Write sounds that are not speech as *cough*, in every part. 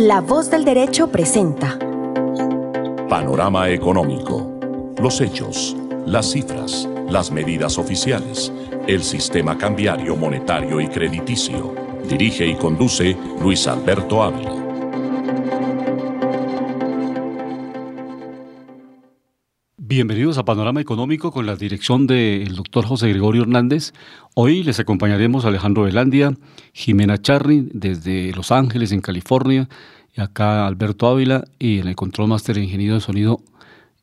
La voz del derecho presenta. Panorama económico. Los hechos, las cifras, las medidas oficiales, el sistema cambiario, monetario y crediticio. Dirige y conduce Luis Alberto Ávila. Bienvenidos a Panorama Económico con la dirección del doctor José Gregorio Hernández. Hoy les acompañaremos Alejandro Velandia, Jimena Charri desde Los Ángeles, en California, y acá Alberto Ávila y en el Control Master de Ingeniero de Sonido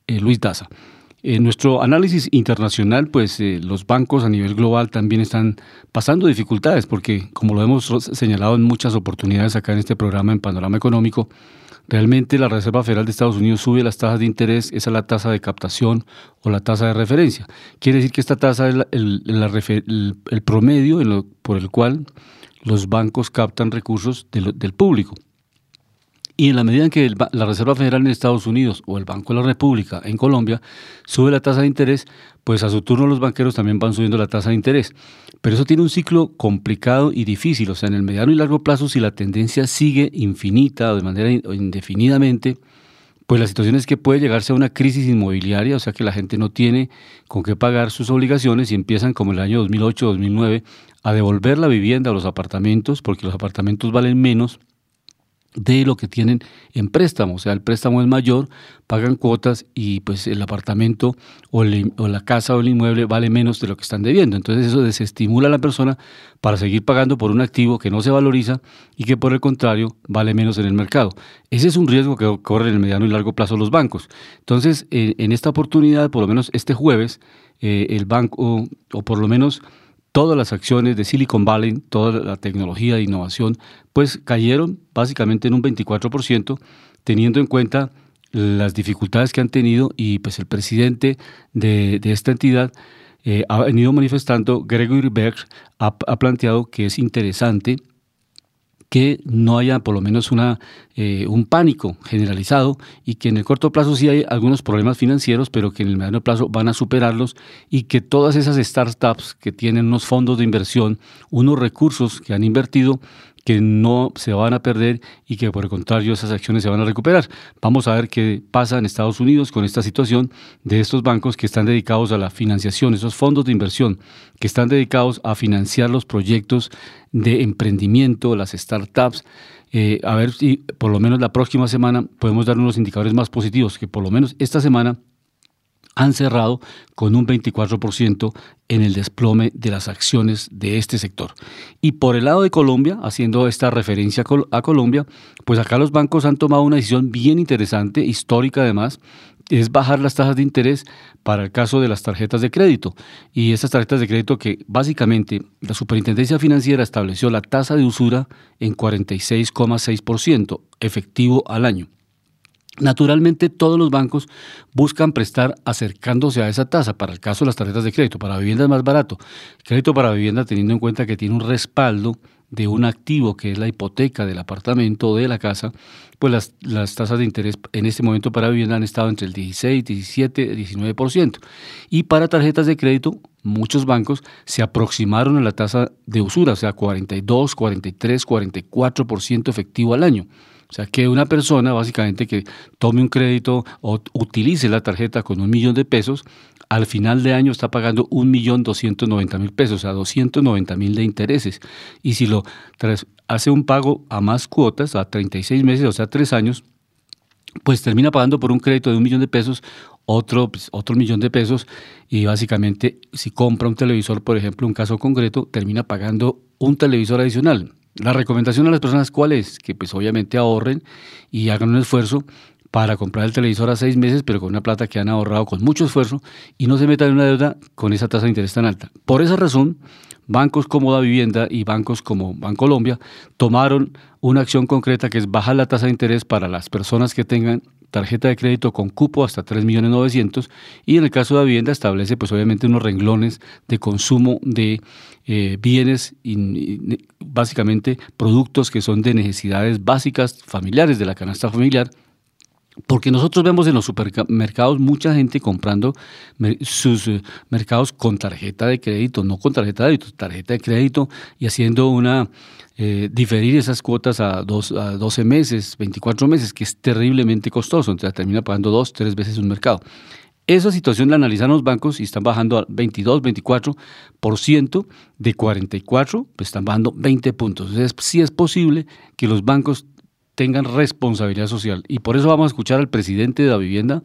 eh, Luis Daza. En nuestro análisis internacional, pues eh, los bancos a nivel global también están pasando dificultades porque, como lo hemos señalado en muchas oportunidades acá en este programa en Panorama Económico, Realmente la Reserva Federal de Estados Unidos sube las tasas de interés, esa es la tasa de captación o la tasa de referencia. Quiere decir que esta tasa es el, promedio por el cual los bancos captan recursos del público. Y en la medida en que la Reserva Federal en Estados Unidos o el Banco de la República en Colombia sube la tasa de interés, pues a su turno los banqueros también van subiendo la tasa de interés. Pero eso tiene un ciclo complicado y difícil. O sea, en el mediano y largo plazo, si la tendencia sigue infinita o de manera indefinidamente, pues la situación es que puede llegarse a una crisis inmobiliaria, o sea que la gente no tiene con qué pagar sus obligaciones y empiezan como el año 2008-2009 a devolver la vivienda a los apartamentos porque los apartamentos valen menos de lo que tienen en préstamo, o sea, el préstamo es mayor, pagan cuotas y pues el apartamento o, la casa o el inmueble vale menos de lo que están debiendo. Entonces eso desestimula a la persona para seguir pagando por un activo que no se valoriza y que por el contrario vale menos en el mercado. Ese es un riesgo que corren en el mediano y largo plazo los bancos. Entonces, en, esta oportunidad, por lo menos este jueves, eh, el banco, o por lo menos todas las acciones de Silicon Valley, toda la tecnología de innovación, pues cayeron básicamente en un 24%, teniendo en cuenta las dificultades que han tenido y pues el presidente de, esta entidad eh, ha venido manifestando, Gregory Berg ha planteado que es interesante que no haya por lo menos una, eh, un pánico generalizado y que en el corto plazo sí hay algunos problemas financieros, pero que en el mediano plazo van a superarlos y que todas esas startups que tienen unos fondos de inversión, unos recursos que han invertido, que no se van a perder y que por el contrario esas acciones se van a recuperar. Vamos a ver qué pasa en Estados Unidos con esta situación de estos bancos que están dedicados a la financiación, esos fondos de inversión que están dedicados a financiar los proyectos de emprendimiento, las startups. Eh, a ver si por lo menos la próxima semana podemos dar unos indicadores más positivos, que por lo menos esta semana han cerrado con un 24% en el desplome de las acciones de este sector. Y por el lado de Colombia, haciendo esta referencia a Colombia, pues acá los bancos han tomado una decisión bien interesante, histórica además, es bajar las tasas de interés para el caso de las tarjetas de crédito. Y esas tarjetas de crédito que básicamente la Superintendencia Financiera estableció la tasa de usura en 46,6% efectivo al año. Naturalmente, todos los bancos buscan prestar acercándose a esa tasa para el caso de las tarjetas de crédito. Para vivienda es más barato. Crédito para vivienda teniendo en cuenta que tiene un respaldo de un activo que es la hipoteca del apartamento o de la casa, pues las, tasas de interés en este momento para vivienda han estado entre el 16, 17, 19%. Y para tarjetas de crédito, muchos bancos se aproximaron a la tasa de usura, o sea, 42, 43, 44% efectivo al año. O sea, que una persona básicamente que tome un crédito o utilice la tarjeta con un millón de pesos, al final de año está pagando un millón doscientos noventa mil pesos, o sea, doscientos noventa mil de intereses. Y si lo hace un pago a más cuotas, a 36 meses, o sea, tres años, pues termina pagando por un crédito de un millón de pesos otro, pues, otro millón de pesos y básicamente si compra un televisor, por ejemplo, un caso concreto, termina pagando un televisor adicional. La recomendación a las personas cuál es? Que pues obviamente ahorren y hagan un esfuerzo para comprar el televisor a seis meses, pero con una plata que han ahorrado con mucho esfuerzo y no se metan en una deuda con esa tasa de interés tan alta. Por esa razón, bancos como La Vivienda y bancos como Bancolombia tomaron una acción concreta que es bajar la tasa de interés para las personas que tengan tarjeta de crédito con cupo hasta 3.900.000 y en el caso de vivienda establece pues obviamente unos renglones de consumo de eh, bienes y, básicamente productos que son de necesidades básicas familiares de la canasta familiar Porque nosotros vemos en los supermercados mucha gente comprando sus eh, mercados con tarjeta de crédito, no con tarjeta de débito, tarjeta de crédito y haciendo una, eh, diferir esas cuotas a, dos, a 12 meses, 24 meses, que es terriblemente costoso, entonces termina pagando dos, tres veces un mercado. Esa situación la analizan los bancos y están bajando al 22, 24%, de 44, pues están bajando 20 puntos. Entonces, sí es posible que los bancos tengan responsabilidad social. Y por eso vamos a escuchar al presidente de la vivienda,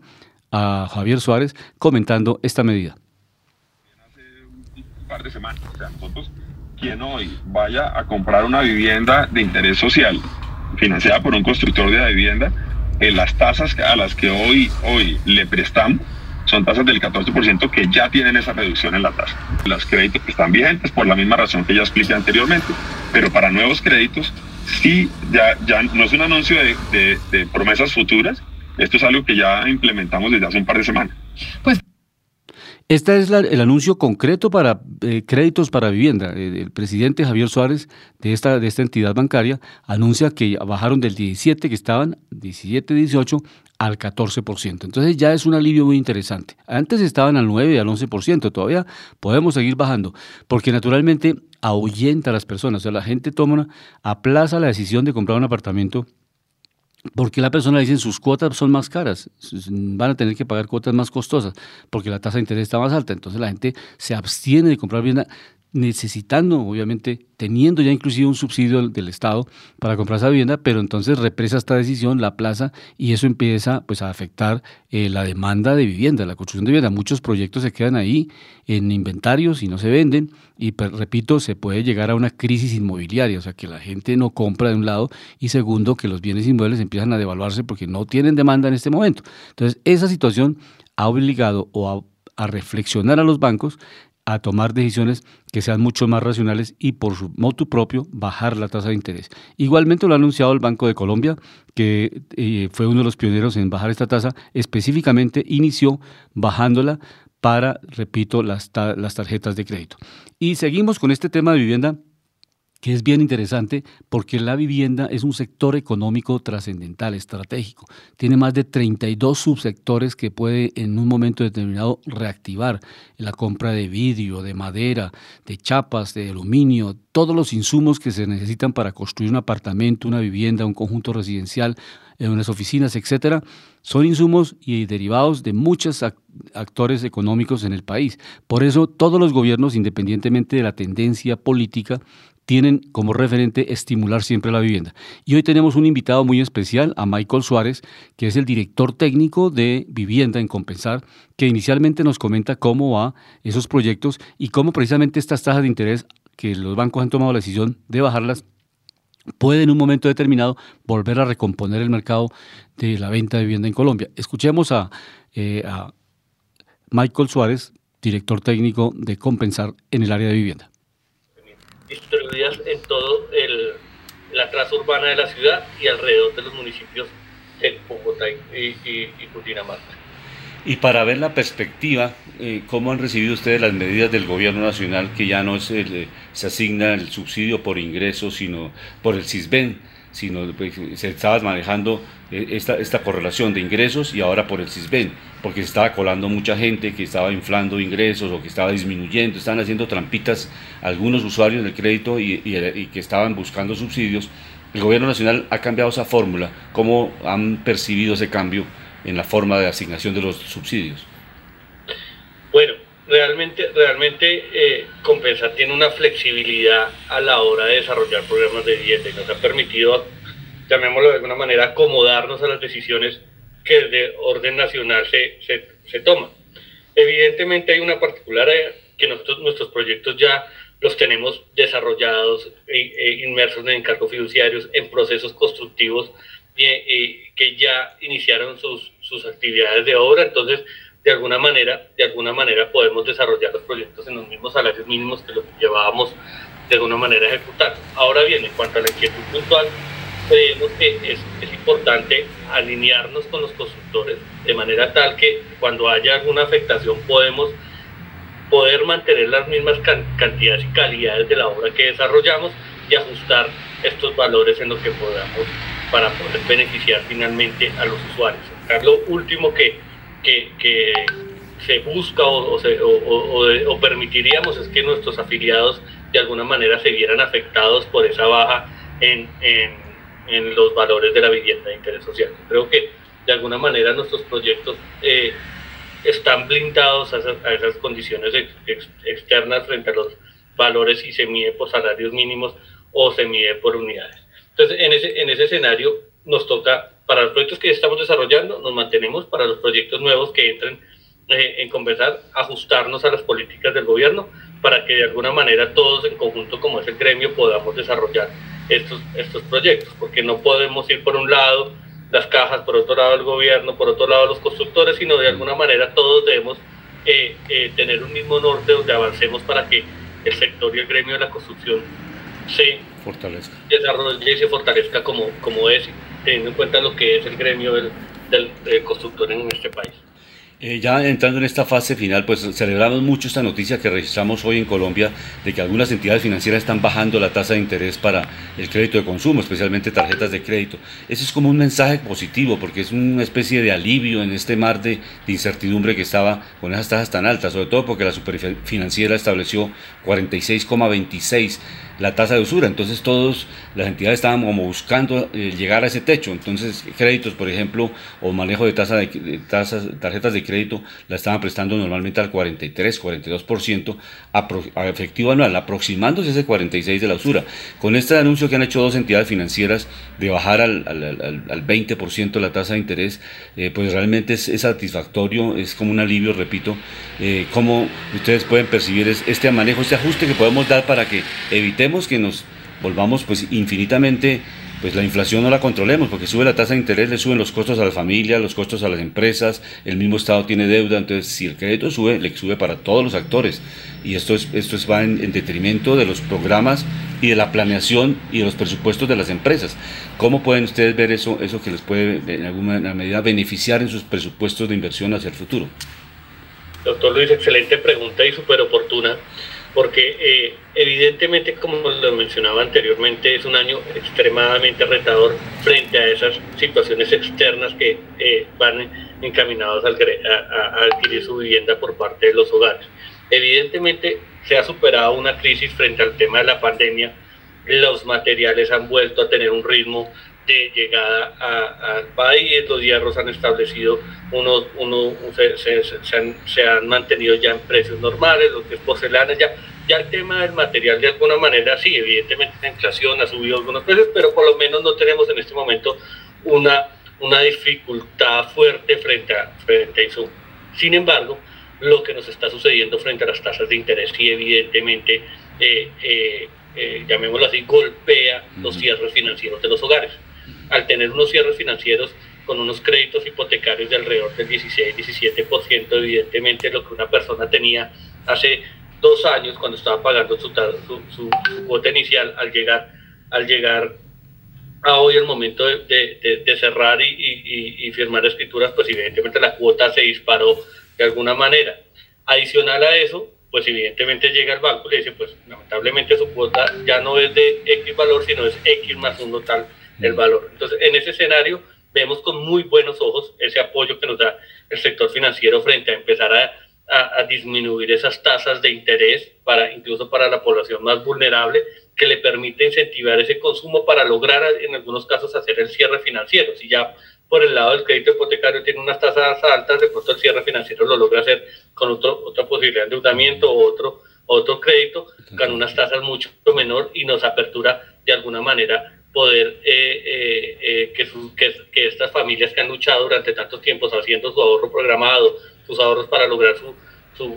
a Javier Suárez, comentando esta medida. Hace un par de semanas, o sea, nosotros, quien hoy vaya a comprar una vivienda de interés social financiada por un constructor de la vivienda, en las tasas a las que hoy, hoy le prestamos son tasas del 14% que ya tienen esa reducción en la tasa. Los créditos que están vigentes por la misma razón que ya expliqué anteriormente, pero para nuevos créditos sí, ya, ya no es un anuncio de, promesas futuras, esto es algo que ya implementamos desde hace un par de semanas. Pues este es el anuncio concreto para eh, créditos para vivienda. Eh, el presidente Javier Suárez de esta, de esta entidad bancaria anuncia que bajaron del 17 que estaban, 17, 18, al 14%. Entonces ya es un alivio muy interesante. Antes estaban al 9 y al 11%, todavía podemos seguir bajando, porque naturalmente ahuyenta a las personas. O sea, la gente toma una, aplaza la decisión de comprar un apartamento porque la persona dice sus cuotas son más caras, van a tener que pagar cuotas más costosas, porque la tasa de interés está más alta. Entonces la gente se abstiene de comprar vivienda necesitando, obviamente, teniendo ya inclusive un subsidio del Estado para comprar esa vivienda, pero entonces represa esta decisión, la plaza, y eso empieza pues, a afectar eh, la demanda de vivienda, la construcción de vivienda. Muchos proyectos se quedan ahí en inventarios y no se venden, y pues, repito, se puede llegar a una crisis inmobiliaria, o sea, que la gente no compra de un lado, y segundo, que los bienes inmuebles empiezan a devaluarse porque no tienen demanda en este momento. Entonces, esa situación ha obligado o a reflexionar a los bancos a tomar decisiones que sean mucho más racionales y por su motu propio bajar la tasa de interés. Igualmente lo ha anunciado el Banco de Colombia, que eh, fue uno de los pioneros en bajar esta tasa, específicamente inició bajándola para, repito, las, las tarjetas de crédito. Y seguimos con este tema de vivienda que es bien interesante porque la vivienda es un sector económico trascendental, estratégico. Tiene más de 32 subsectores que puede en un momento determinado reactivar la compra de vidrio, de madera, de chapas, de aluminio, todos los insumos que se necesitan para construir un apartamento, una vivienda, un conjunto residencial, en eh, unas oficinas, etcétera, son insumos y derivados de muchos actores económicos en el país. Por eso todos los gobiernos, independientemente de la tendencia política, tienen como referente estimular siempre la vivienda. Y hoy tenemos un invitado muy especial, a Michael Suárez, que es el director técnico de Vivienda en Compensar, que inicialmente nos comenta cómo va esos proyectos y cómo precisamente estas tasas de interés que los bancos han tomado la decisión de bajarlas puede en un momento determinado volver a recomponer el mercado de la venta de vivienda en Colombia. Escuchemos a, eh, a Michael Suárez, director técnico de Compensar en el área de vivienda distribuidas en todo el, la traza urbana de la ciudad y alrededor de los municipios de Bogotá y, y, Cundinamarca. Y para ver la perspectiva, eh, ¿cómo han recibido ustedes las medidas del gobierno nacional que ya no se, eh, se asigna el subsidio por ingresos, sino por el CISBEN? sino pues, se estaba manejando esta, esta correlación de ingresos y ahora por el CISBEN, porque se estaba colando mucha gente que estaba inflando ingresos o que estaba disminuyendo, estaban haciendo trampitas algunos usuarios del crédito y, que estaban buscando subsidios. El gobierno nacional ha cambiado esa fórmula. ¿Cómo han percibido ese cambio en la forma de asignación de los subsidios? Bueno, realmente, realmente eh, Compensar tiene una flexibilidad a la hora de desarrollar programas de dieta y nos ha permitido, llamémoslo de alguna manera, acomodarnos a las decisiones que desde orden nacional se, se, se toman. Evidentemente hay una particular eh, que nosotros, nuestros proyectos ya los tenemos desarrollados, e, e inmersos en encargos fiduciarios, en procesos constructivos eh, que ya iniciaron sus, sus actividades de obra, entonces de alguna manera, de alguna manera podemos desarrollar los proyectos en los mismos salarios mínimos que los llevábamos de alguna manera ejecutar. Ahora bien, en cuanto a la inquietud puntual, creemos que es, es, importante alinearnos con los constructores de manera tal que cuando haya alguna afectación podemos poder mantener las mismas cantidades y calidades de la obra que desarrollamos y ajustar estos valores en lo que podamos para poder beneficiar finalmente a los usuarios. lo último que, que, se busca o, o, permitiríamos es que nuestros afiliados de alguna manera se vieran afectados por esa baja en, en los valores de la vivienda de interés social. Creo que de alguna manera nuestros proyectos eh, están blindados a esas, condiciones externas frente a los valores y se mide por salarios mínimos o se mide por unidades. Entonces, en ese, en ese escenario nos toca, para los proyectos que estamos desarrollando, nos mantenemos, para los proyectos nuevos que entren eh, en conversar, ajustarnos a las políticas del gobierno para que de alguna manera todos en conjunto, como es el gremio, podamos desarrollar estos, estos proyectos, porque no podemos ir por un lado las cajas, por otro lado el gobierno, por otro lado los constructores, sino de alguna manera todos debemos eh, eh, tener un mismo norte donde avancemos para que el sector y el gremio de la construcción se fortalezca. desarrolle y se fortalezca como, como es, teniendo en cuenta lo que es el gremio del, del constructor en este país. Eh, ya entrando en esta fase final, pues celebramos mucho esta noticia que registramos hoy en Colombia de que algunas entidades financieras están bajando la tasa de interés para el crédito de consumo, especialmente tarjetas de crédito. Eso es como un mensaje positivo porque es una especie de alivio en este mar de, de incertidumbre que estaba con esas tasas tan altas, sobre todo porque la superfinanciera estableció 46,26 la tasa de usura. Entonces todas las entidades estaban como buscando eh, llegar a ese techo. Entonces créditos, por ejemplo, o manejo de, tasa de, tasas, tarjetas de crédito, la estaban prestando normalmente al 43, 42% a, efectivo anual, aproximándose ese 46 de la usura. Con este anuncio que han hecho dos entidades financieras de bajar al, al, al 20% la tasa de interés, eh, pues realmente es, satisfactorio, es como un alivio, repito, eh, cómo ustedes pueden percibir este manejo, este ajuste que podemos dar para que evitemos que nos volvamos pues infinitamente, pues la inflación no la controlemos, porque sube la tasa de interés, le suben los costos a la familia, los costos a las empresas, el mismo Estado tiene deuda, entonces si el crédito sube, le sube para todos los actores. Y esto, es, esto es, va en, detrimento de los programas y de la planeación y de los presupuestos de las empresas. ¿Cómo pueden ustedes ver eso, eso que les puede en alguna medida beneficiar en sus presupuestos de inversión hacia el futuro? Doctor Luis, excelente pregunta y súper oportuna porque eh, evidentemente, como lo mencionaba anteriormente, es un año extremadamente retador frente a esas situaciones externas que eh, van encaminados a, adquirir su vivienda por parte de los hogares. Evidentemente, se ha superado una crisis frente al tema de la pandemia, los materiales han vuelto a tener un ritmo de llegada al país, los hierros han establecido unos, uno, se, han, mantenido ya en precios normales, lo que es porcelana, ya, ya el tema del material de alguna manera, sí, evidentemente la inflación ha subido algunos precios, pero por lo menos no tenemos en este momento una, una dificultad fuerte frente a, frente a eso. Sin embargo, lo que nos está sucediendo frente a las tasas de interés, sí, evidentemente, eh, eh, eh, llamémoslo así, golpea los cierres financieros de los hogares al tener unos cierres financieros con unos créditos hipotecarios de alrededor del 16-17%, evidentemente lo que una persona tenía hace dos años cuando estaba pagando su, su, cuota inicial, al llegar, al llegar a hoy el momento de, de, cerrar y, y, y, firmar escrituras, pues evidentemente la cuota se disparó de alguna manera. Adicional a eso, pues evidentemente llega el banco y le dice, pues lamentablemente su cuota ya no es de X valor, sino es X más un tal el valor. Entonces, en ese escenario vemos con muy buenos ojos ese apoyo que nos da el sector financiero frente a empezar a, a, disminuir esas tasas de interés para incluso para la población más vulnerable que le permite incentivar ese consumo para lograr en algunos casos hacer el cierre financiero. Si ya por el lado del crédito hipotecario tiene unas tasas altas, de pronto el cierre financiero lo logra hacer con otro, otra posibilidad de endeudamiento o otro, otro crédito con unas tasas mucho menor y nos apertura de alguna manera poder eh, eh, eh, que, que, estas familias que han luchado durante tantos tiempos haciendo su ahorro programado, sus ahorros para lograr su, su,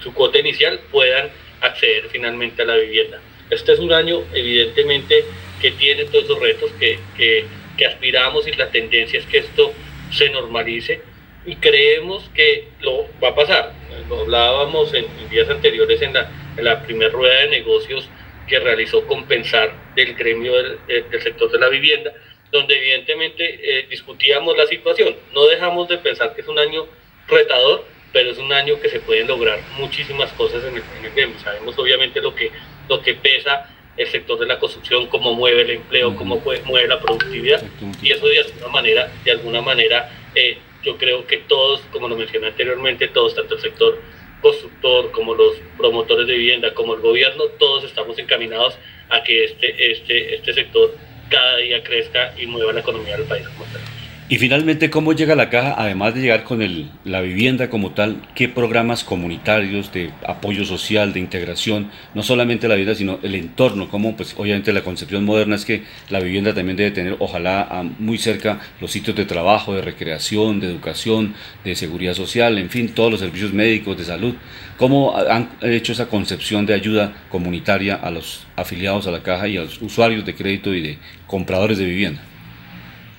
su, cuota inicial, puedan acceder finalmente a la vivienda. Este es un año, evidentemente, que tiene todos esos retos que, que, aspiramos y la tendencia es que esto se normalice y creemos que lo va a pasar. Lo hablábamos en, días anteriores en la, en la primera rueda de negocios que realizó Compensar del gremio del, sector de la vivienda, donde evidentemente eh, discutíamos la situación. No dejamos de pensar que es un año retador, pero es un año que se pueden lograr muchísimas cosas en el, gremio. Sabemos obviamente lo que, lo que pesa el sector de la construcción, cómo mueve el empleo, cómo mueve la productividad. Y eso de alguna manera, de alguna manera eh, yo creo que todos, como lo mencioné anteriormente, todos, tanto el sector constructor como los promotores de vivienda, como el gobierno, todos estamos encaminados a que este, este, este sector cada día crezca y mueva la economía del país como está. Y finalmente, ¿cómo llega la caja, además de llegar con el, la vivienda como tal, qué programas comunitarios de apoyo social, de integración, no solamente la vivienda, sino el entorno? Como, pues, obviamente la concepción moderna es que la vivienda también debe tener, ojalá, muy cerca los sitios de trabajo, de recreación, de educación, de seguridad social, en fin, todos los servicios médicos, de salud. ¿Cómo han hecho esa concepción de ayuda comunitaria a los afiliados a la caja y a los usuarios de crédito y de compradores de vivienda?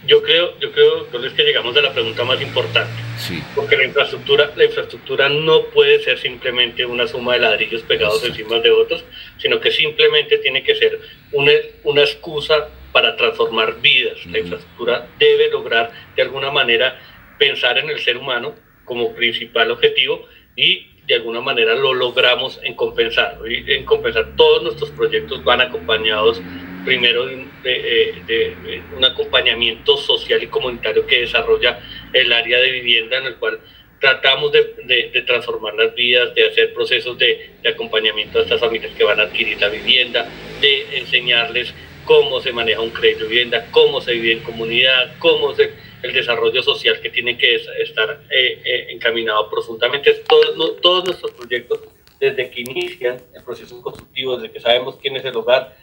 Yo creo, yo creo, doctor, que llegamos a la pregunta más importante. Sí. Porque la infraestructura, la infraestructura no puede ser simplemente una suma de ladrillos pegados encima de otros, sino que simplemente tiene que ser una, una excusa para transformar vidas. La infraestructura debe lograr de alguna manera pensar en el ser humano como principal objetivo y de alguna manera lo logramos en compensar. Y en compensar todos nuestros proyectos van acompañados primero de, un acompañamiento social y comunitario que desarrolla el área de vivienda en el cual tratamos de, transformar las vidas, de hacer procesos de, acompañamiento a estas familias que van a adquirir la vivienda, de enseñarles cómo se maneja un crédito de vivienda, cómo se vive en comunidad, cómo se, el desarrollo social que tiene que estar eh, eh, encaminado profundamente. Todos, todos nuestros proyectos, desde que inician el proceso constructivo, desde que sabemos quién es el hogar,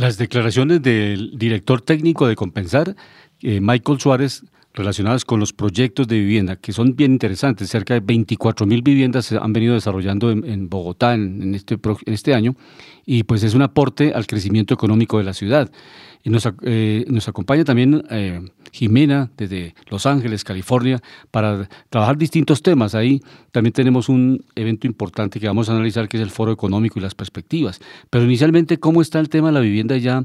las declaraciones del director técnico de Compensar, eh, Michael Suárez, relacionadas con los proyectos de vivienda, que son bien interesantes. Cerca de 24 mil viviendas se han venido desarrollando en, Bogotá en, este, en este año y pues es un aporte al crecimiento económico de la ciudad. Nos, eh, nos acompaña también eh, Jimena desde Los Ángeles, California, para trabajar distintos temas. Ahí también tenemos un evento importante que vamos a analizar, que es el Foro Económico y las Perspectivas. Pero inicialmente, ¿cómo está el tema de la vivienda ya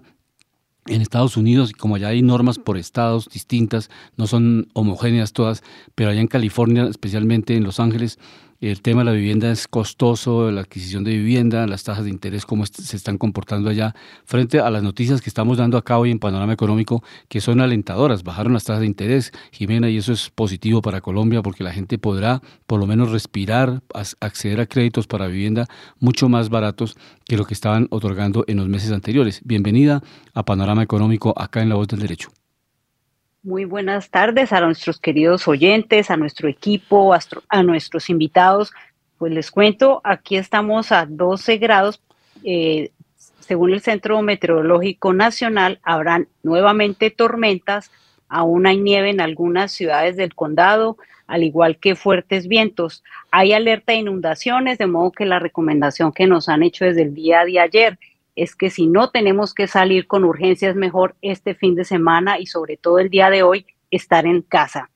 en Estados Unidos, como allá hay normas por estados distintas, no son homogéneas todas, pero allá en California, especialmente en Los Ángeles, el tema de la vivienda es costoso, la adquisición de vivienda, las tasas de interés, cómo se están comportando allá, frente a las noticias que estamos dando acá hoy en Panorama Económico, que son alentadoras. Bajaron las tasas de interés, Jimena, y eso es positivo para Colombia porque la gente podrá por lo menos respirar, acceder a créditos para vivienda mucho más baratos que lo que estaban otorgando en los meses anteriores. Bienvenida a Panorama Económico acá en La Voz del Derecho. Muy buenas tardes a nuestros queridos oyentes, a nuestro equipo, a, nuestros invitados. Pues les cuento, aquí estamos a 12 grados. Eh, según el Centro Meteorológico Nacional, habrán nuevamente tormentas. Aún hay nieve en algunas ciudades del condado, al igual que fuertes vientos. Hay alerta de inundaciones, de modo que la recomendación que nos han hecho desde el día de ayer es que si no tenemos que salir con urgencia es mejor este fin de semana y sobre todo el día de hoy estar en casa.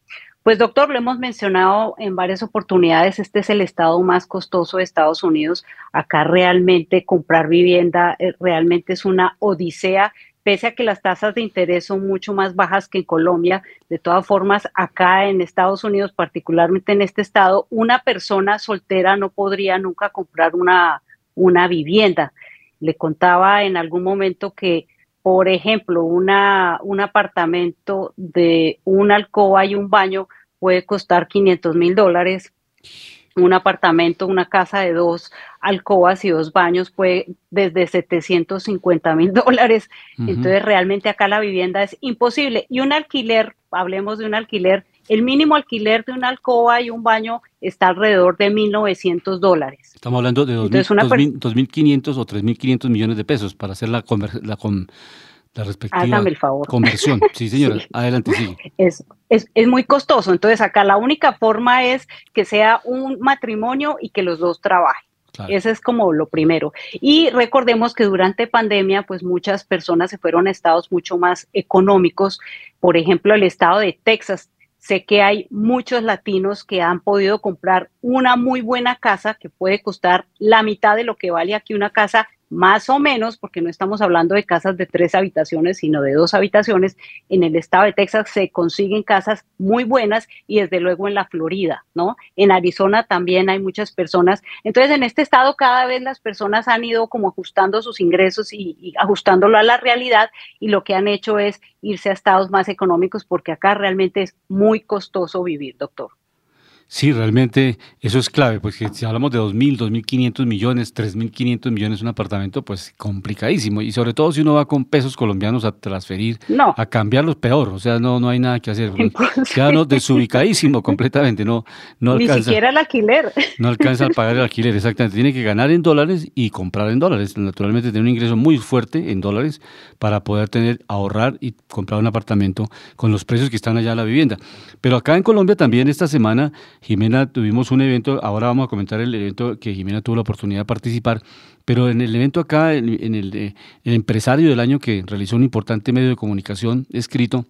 Pues doctor, lo hemos mencionado en varias oportunidades, este es el estado más costoso de Estados Unidos. Acá realmente comprar vivienda eh, realmente es una odisea, pese a que las tasas de interés son mucho más bajas que en Colombia. De todas formas, acá en Estados Unidos, particularmente en este estado, una persona soltera no podría nunca comprar una, una vivienda. Le contaba en algún momento que, por ejemplo, una, un apartamento de una alcoba y un baño puede costar 500 mil dólares. Un apartamento, una casa de dos alcobas y dos baños puede desde 750 mil dólares. Entonces, realmente acá la vivienda es imposible. Y un alquiler, hablemos de un alquiler, el mínimo alquiler de una alcoba y un baño está alrededor de 1.900 dólares. Estamos hablando de 2.500 o 3.500 millones de pesos para hacer la, la, la respectiva conversión. *laughs* Sí, señora, adelante, sí. Es, es, es, muy costoso. Entonces, acá la única forma es que sea un matrimonio y que los dos trabajen. Eso es como lo primero. Y recordemos que durante pandemia, pues muchas personas se fueron a estados mucho más económicos. Por ejemplo, el estado de Texas Sé que hay muchos latinos que han podido comprar una muy buena casa que puede costar la mitad de lo que vale aquí una casa más o menos, porque no estamos hablando de casas de tres habitaciones, sino de dos habitaciones, en el estado de Texas se consiguen casas muy buenas y desde luego en la Florida, ¿no? En Arizona también hay muchas personas. Entonces, en este estado cada vez las personas han ido como ajustando sus ingresos y, y ajustándolo a la realidad y lo que han hecho es irse a estados más económicos porque acá realmente es muy costoso vivir, doctor. Sí, realmente eso es clave, porque si hablamos de 2.000, 2.500 millones, 3.500 millones un apartamento, pues complicadísimo. Y sobre todo si uno va con pesos colombianos a transferir, a cambiarlos peor. O sea, no, no hay nada que hacer. *laughs* Queda uno desubicadísimo completamente. No, no alcanza, Ni siquiera el alquiler. No alcanza a pagar el alquiler, exactamente. Tiene que ganar en dólares y comprar en dólares. Naturalmente tiene un ingreso muy fuerte en dólares para poder tener, ahorrar y comprar un apartamento con los precios que están allá en la vivienda. Pero acá en Colombia también esta semana Jimena, tuvimos un evento, ahora vamos a comentar el evento que Jimena tuvo la oportunidad de participar, pero en el evento acá, en, el, el empresario del año que realizó un importante medio de comunicación escrito,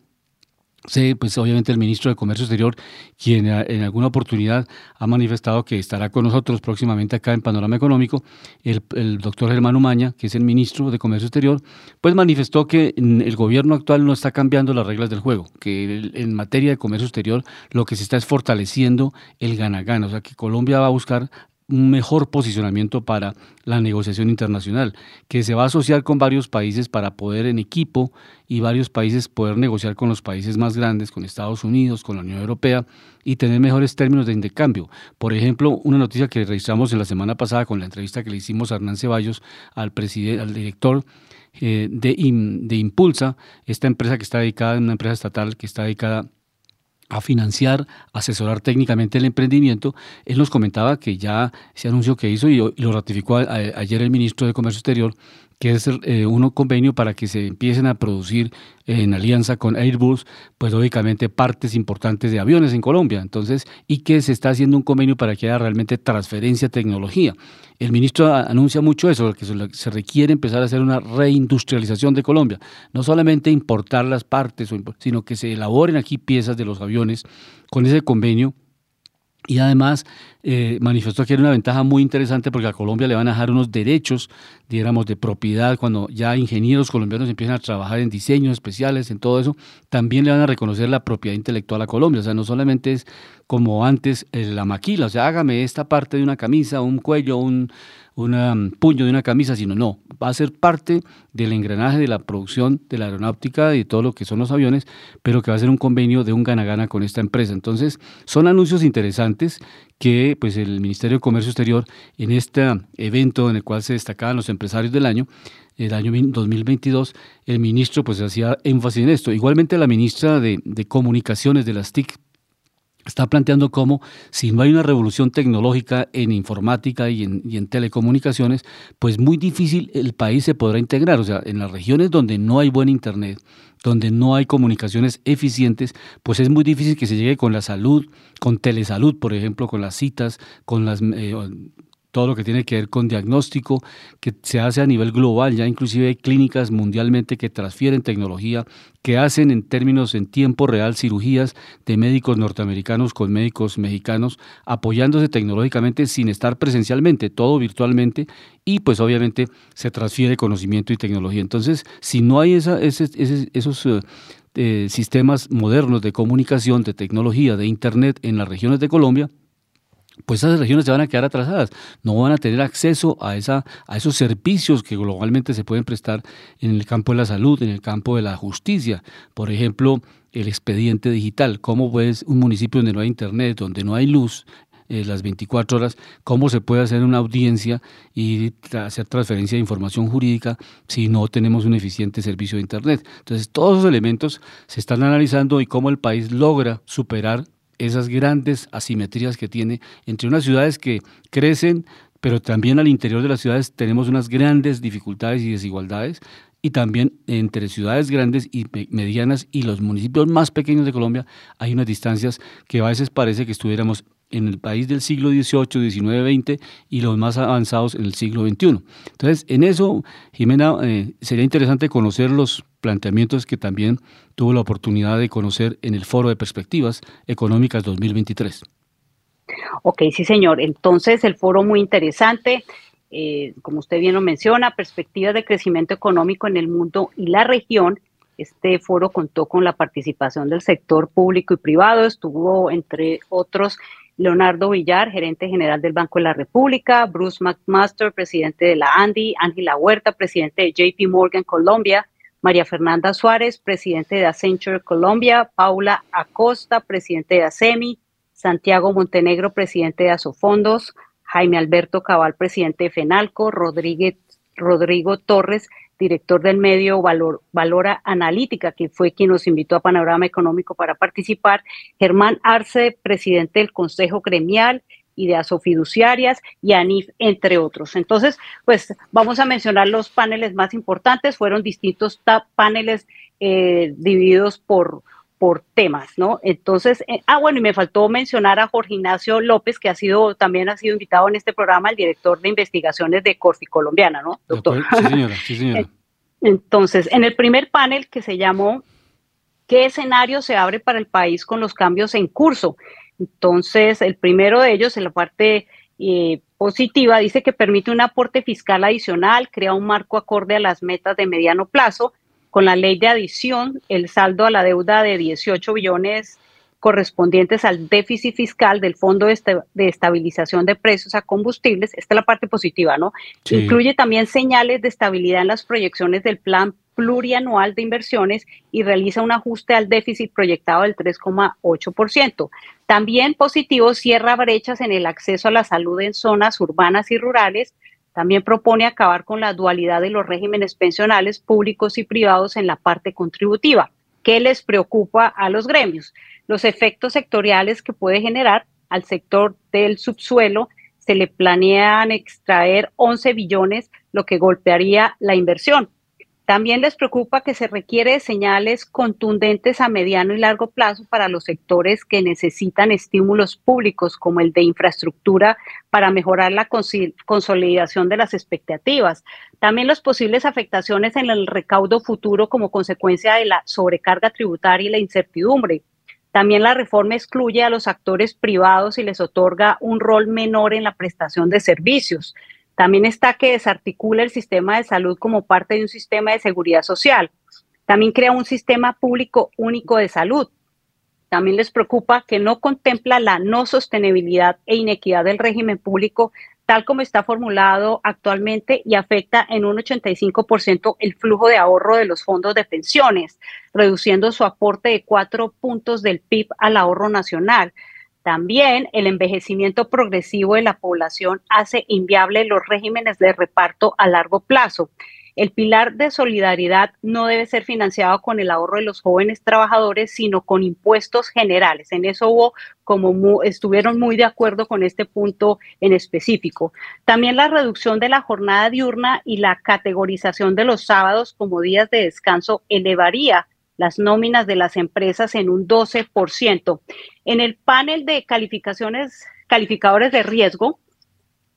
Sí, pues obviamente el ministro de Comercio Exterior, quien eh, en alguna oportunidad ha manifestado que estará con nosotros próximamente acá en Panorama Económico, el, doctor Germán Umaña, que es el ministro de Comercio Exterior, pues manifestó que el gobierno actual no está cambiando las reglas del juego, que en materia de comercio exterior lo que se está es fortaleciendo el gana-gana, o sea que Colombia va a buscar un mejor posicionamiento para la negociación internacional, que se va a asociar con varios países para poder en equipo y varios países poder negociar con los países más grandes, con Estados Unidos, con la Unión Europea y tener mejores términos de intercambio. Por ejemplo, una noticia que registramos en la semana pasada con la entrevista que le hicimos a Hernán Ceballos, al, al director eh, de, de Impulsa, esta empresa que está dedicada, una empresa estatal que está dedicada a financiar, asesorar técnicamente el emprendimiento. Él nos comentaba que ya ese anuncio que hizo y, lo ratificó ayer el ministro de Comercio Exterior, que es eh, un convenio para que se empiecen a producir en alianza con Airbus, pues lógicamente partes importantes de aviones en Colombia. Entonces, y que se está haciendo un convenio para que haya realmente transferencia de tecnología. El ministro anuncia mucho eso, que se requiere empezar a hacer una reindustrialización de Colombia. No solamente importar las partes, sino que se elaboren aquí piezas de los aviones con ese convenio y además eh, manifestó que era una ventaja muy interesante porque a Colombia le van a dejar unos derechos, digamos, de propiedad cuando ya ingenieros colombianos empiezan a trabajar en diseños especiales, en todo eso, también le van a reconocer la propiedad intelectual a Colombia. O sea, no solamente es como antes eh, la maquila, o sea, hágame esta parte de una camisa, un cuello, un, un um, puño de una camisa, sino no, va a ser parte del engranaje de la producción de la aeronáutica y de todo lo que son los aviones, pero que va a ser un convenio de un gana-gana con esta empresa. Entonces, son anuncios interesantes que pues el Ministerio de Comercio Exterior en este evento en el cual se destacaban los empresarios del año, el año 2022, el ministro pues hacía énfasis en esto. Igualmente la ministra de, de Comunicaciones de las TIC, está planteando cómo si no hay una revolución tecnológica en informática y en, telecomunicaciones, pues muy difícil el país se podrá integrar. O sea, en las regiones donde no hay buen Internet, donde no hay comunicaciones eficientes, pues es muy difícil que se llegue con la salud, con telesalud, por ejemplo, con las citas, con las eh, todo lo que tiene que ver con diagnóstico que se hace a nivel global, ya inclusive hay clínicas mundialmente que transfieren tecnología, que hacen en términos en tiempo real cirugías de médicos norteamericanos con médicos mexicanos, apoyándose tecnológicamente sin estar presencialmente, todo virtualmente, y pues obviamente se transfiere conocimiento y tecnología. Entonces, si no hay esa, esos... Eh, eh, sistemas modernos de comunicación, de tecnología, de Internet en las regiones de Colombia, pues esas regiones se van a quedar atrasadas, no van a tener acceso a, esa, a esos servicios que globalmente se pueden prestar en el campo de la salud, en el campo de la justicia. Por ejemplo, el expediente digital, cómo pues un municipio donde no hay internet, donde no hay luz, eh, las 24 horas, cómo se puede hacer una audiencia y hacer transferencia de información jurídica si no tenemos un eficiente servicio de Internet. Entonces, todos esos elementos se están analizando y cómo el país logra superar esas grandes asimetrías que tiene entre unas ciudades que crecen, pero también al interior de las ciudades tenemos unas grandes dificultades y desigualdades, y también entre ciudades grandes y medianas y los municipios más pequeños de Colombia hay unas distancias que a veces parece que estuviéramos en el país del siglo XVIII, XIX, XX y los más avanzados en el siglo XXI. Entonces, en eso, Jimena, eh, sería interesante conocer los planteamientos que también tuvo la oportunidad de conocer en el Foro de Perspectivas Económicas 2023. Ok, sí, señor. Entonces, el foro muy interesante. eh, como usted bien lo menciona, perspectivas de crecimiento económico en el mundo y la región. Este foro contó con la participación del sector público y privado. Estuvo, entre otros, Leonardo Villar, gerente general del Banco de la República, Bruce McMaster, presidente de la ANDI, Ángela Huerta, presidente de JP Morgan Colombia, María Fernanda Suárez, presidente de Accenture Colombia, Paula Acosta, presidente de ASEMI, Santiago Montenegro, presidente de Asofondos, Jaime Alberto Cabal, presidente de FENALCO, Rodrigo Torres, director del medio Valor, Valora Analítica, que fue quien nos invitó a Panorama Económico para participar, Germán Arce, presidente del Consejo Gremial, y de Asofiduciarias y ANIF, entre otros. Entonces, pues vamos a mencionar los paneles más importantes. Fueron distintos paneles eh, divididos por, por temas, ¿no? Entonces, eh, ah, bueno, y me faltó mencionar a Jorge Ignacio López, que ha sido, también ha sido invitado en este programa, el director de investigaciones de Corfi Colombiana, ¿no, doctor? Sí, señora, sí, señora. *laughs* Entonces, en el primer panel que se llamó ¿Qué escenario se abre para el país con los cambios en curso? Entonces, el primero de ellos, en la parte eh, positiva, dice que permite un aporte fiscal adicional, crea un marco acorde a las metas de mediano plazo. Con la ley de adición, el saldo a la deuda de 18 billones correspondientes al déficit fiscal del Fondo de, Estabilización de Precios a Combustibles, esta es la parte positiva, ¿no? Incluye también señales de estabilidad en las proyecciones del plan plurianual de inversiones y realiza un ajuste al déficit proyectado del 3,8%. También positivo cierra brechas en el acceso a la salud en zonas urbanas y rurales. También propone acabar con la dualidad de los regímenes pensionales públicos y privados en la parte contributiva. ¿Qué les preocupa a los gremios? Los efectos sectoriales que puede generar al sector del subsuelo. Se le planean extraer 11 billones, lo que golpearía la inversión también les preocupa que se requiere señales contundentes a mediano y largo plazo para los sectores que necesitan estímulos públicos como el de infraestructura para mejorar la consolidación de las expectativas. También las posibles afectaciones en el recaudo futuro como consecuencia de la sobrecarga tributaria y la incertidumbre. También la reforma excluye a los actores privados y les otorga un rol menor en la prestación de servicios. También está que desarticula el sistema de salud como parte de un sistema de seguridad social. También crea un sistema público único de salud. También les preocupa que no contempla la no sostenibilidad e inequidad del régimen público tal como está formulado actualmente y afecta en un 85% el flujo de ahorro de los fondos de pensiones, reduciendo su aporte de cuatro puntos del PIB al ahorro nacional. También el envejecimiento progresivo de la población hace inviable los regímenes de reparto a largo plazo. El pilar de solidaridad no debe ser financiado con el ahorro de los jóvenes trabajadores, sino con impuestos generales. En eso hubo como estuvieron muy de acuerdo con este punto en específico. También la reducción de la jornada diurna y la categorización de los sábados como días de descanso elevaría las nóminas de las empresas en un 12%. En el panel de calificaciones, calificadores de riesgo,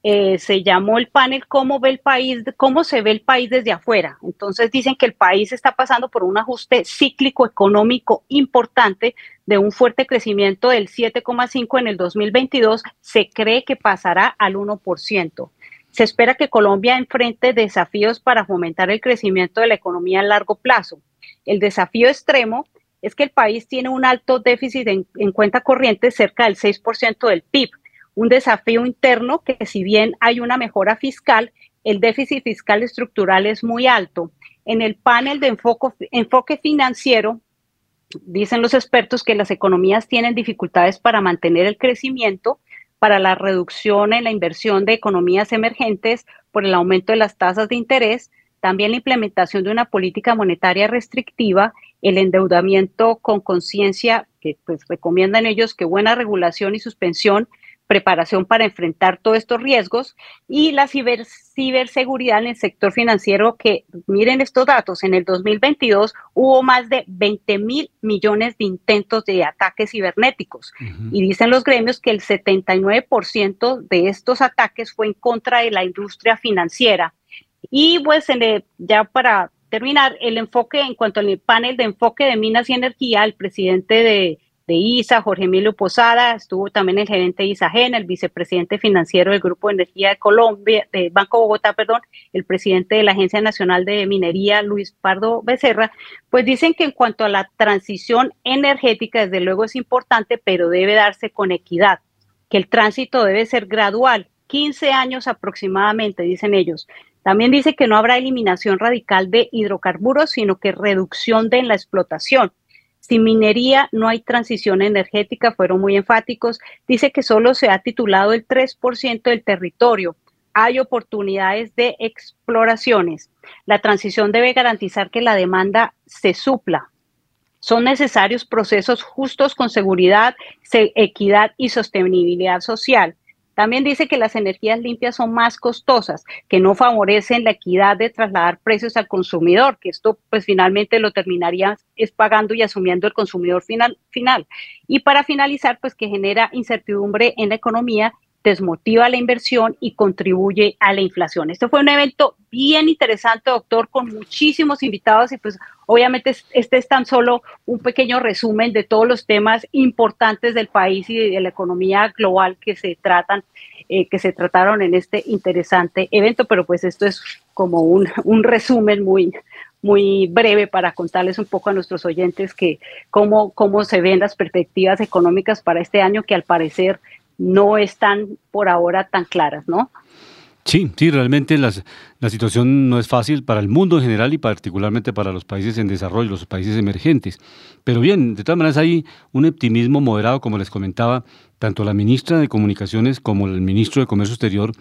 eh, se llamó el panel cómo ve el país, cómo se ve el país desde afuera. Entonces dicen que el país está pasando por un ajuste cíclico económico importante de un fuerte crecimiento del 7,5 en el 2022, se cree que pasará al 1%. Se espera que Colombia enfrente desafíos para fomentar el crecimiento de la economía a largo plazo. El desafío extremo es que el país tiene un alto déficit en, cuenta corriente cerca del 6% del PIB, un desafío interno que si bien hay una mejora fiscal, el déficit fiscal estructural es muy alto. En el panel de enfoque, financiero, dicen los expertos que las economías tienen dificultades para mantener el crecimiento, para la reducción en la inversión de economías emergentes por el aumento de las tasas de interés, también la implementación de una política monetaria restrictiva, el endeudamiento con conciencia, que pues recomiendan ellos que buena regulación y suspensión, preparación para enfrentar todos estos riesgos y la ciberseguridad en el sector financiero, que miren estos datos, en el 2022 hubo más de 20 mil millones de intentos de ataques cibernéticos. Y dicen los gremios que el 79% de estos ataques fue en contra de la industria financiera. Y pues ya para terminar, el enfoque en cuanto al panel de enfoque de minas y energía, el presidente de de ISA, Jorge Emilio Posada, estuvo también el gerente de ISAGEN, el vicepresidente financiero del Grupo de Energía de Colombia, de Banco Bogotá, perdón, el presidente de la Agencia Nacional de Minería, Luis Pardo Becerra, pues dicen que en cuanto a la transición energética, desde luego es importante, pero debe darse con equidad, que el tránsito debe ser gradual, 15 años aproximadamente, dicen ellos. También dice que no habrá eliminación radical de hidrocarburos, sino que reducción de la explotación sin minería no hay transición energética, fueron muy enfáticos. Dice que solo se ha titulado el 3% del territorio. Hay oportunidades de exploraciones. La transición debe garantizar que la demanda se supla. Son necesarios procesos justos con seguridad, equidad y sostenibilidad social. También dice que las energías limpias son más costosas, que no favorecen la equidad de trasladar precios al consumidor, que esto pues finalmente lo terminaría es pagando y asumiendo el consumidor final, final. Y para finalizar, pues que genera incertidumbre en la economía desmotiva la inversión y contribuye a la inflación. Este fue un evento bien interesante, doctor, con muchísimos invitados y pues obviamente este es tan solo un pequeño resumen de todos los temas importantes del país y de la economía global que se tratan, eh, que se trataron en este interesante evento, pero pues esto es como un, un resumen muy, muy breve para contarles un poco a nuestros oyentes que cómo, cómo se ven las perspectivas económicas para este año que al parecer no están por ahora tan claras, ¿no? Sí, sí, realmente la situación no es fácil para el mundo en general y particularmente para los países en desarrollo, los países emergentes. Pero bien, de todas maneras hay un optimismo moderado, como les comentaba, tanto la ministra de Comunicaciones como el ministro de Comercio Exterior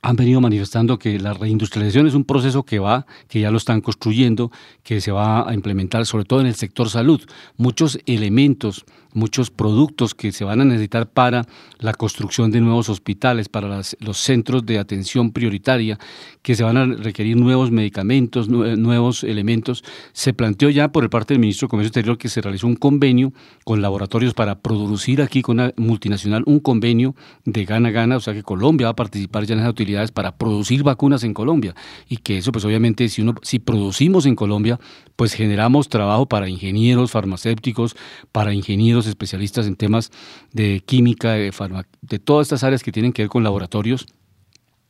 han venido manifestando que la reindustrialización es un proceso que va, que ya lo están construyendo, que se va a implementar sobre todo en el sector salud. Muchos elementos muchos productos que se van a necesitar para la construcción de nuevos hospitales, para los centros de atención prioritaria, que se van a requerir nuevos medicamentos, nuevos elementos. Se planteó ya por parte del ministro de Comercio Exterior que se realizó un convenio con laboratorios para producir aquí con una multinacional un convenio de gana-gana, o sea que Colombia va a participar ya en esas utilidades para producir vacunas en Colombia y que eso pues obviamente si uno si producimos en Colombia pues generamos trabajo para ingenieros farmacéuticos, para ingenieros especialistas en temas de química, de, todas estas áreas que tienen que ver con laboratorios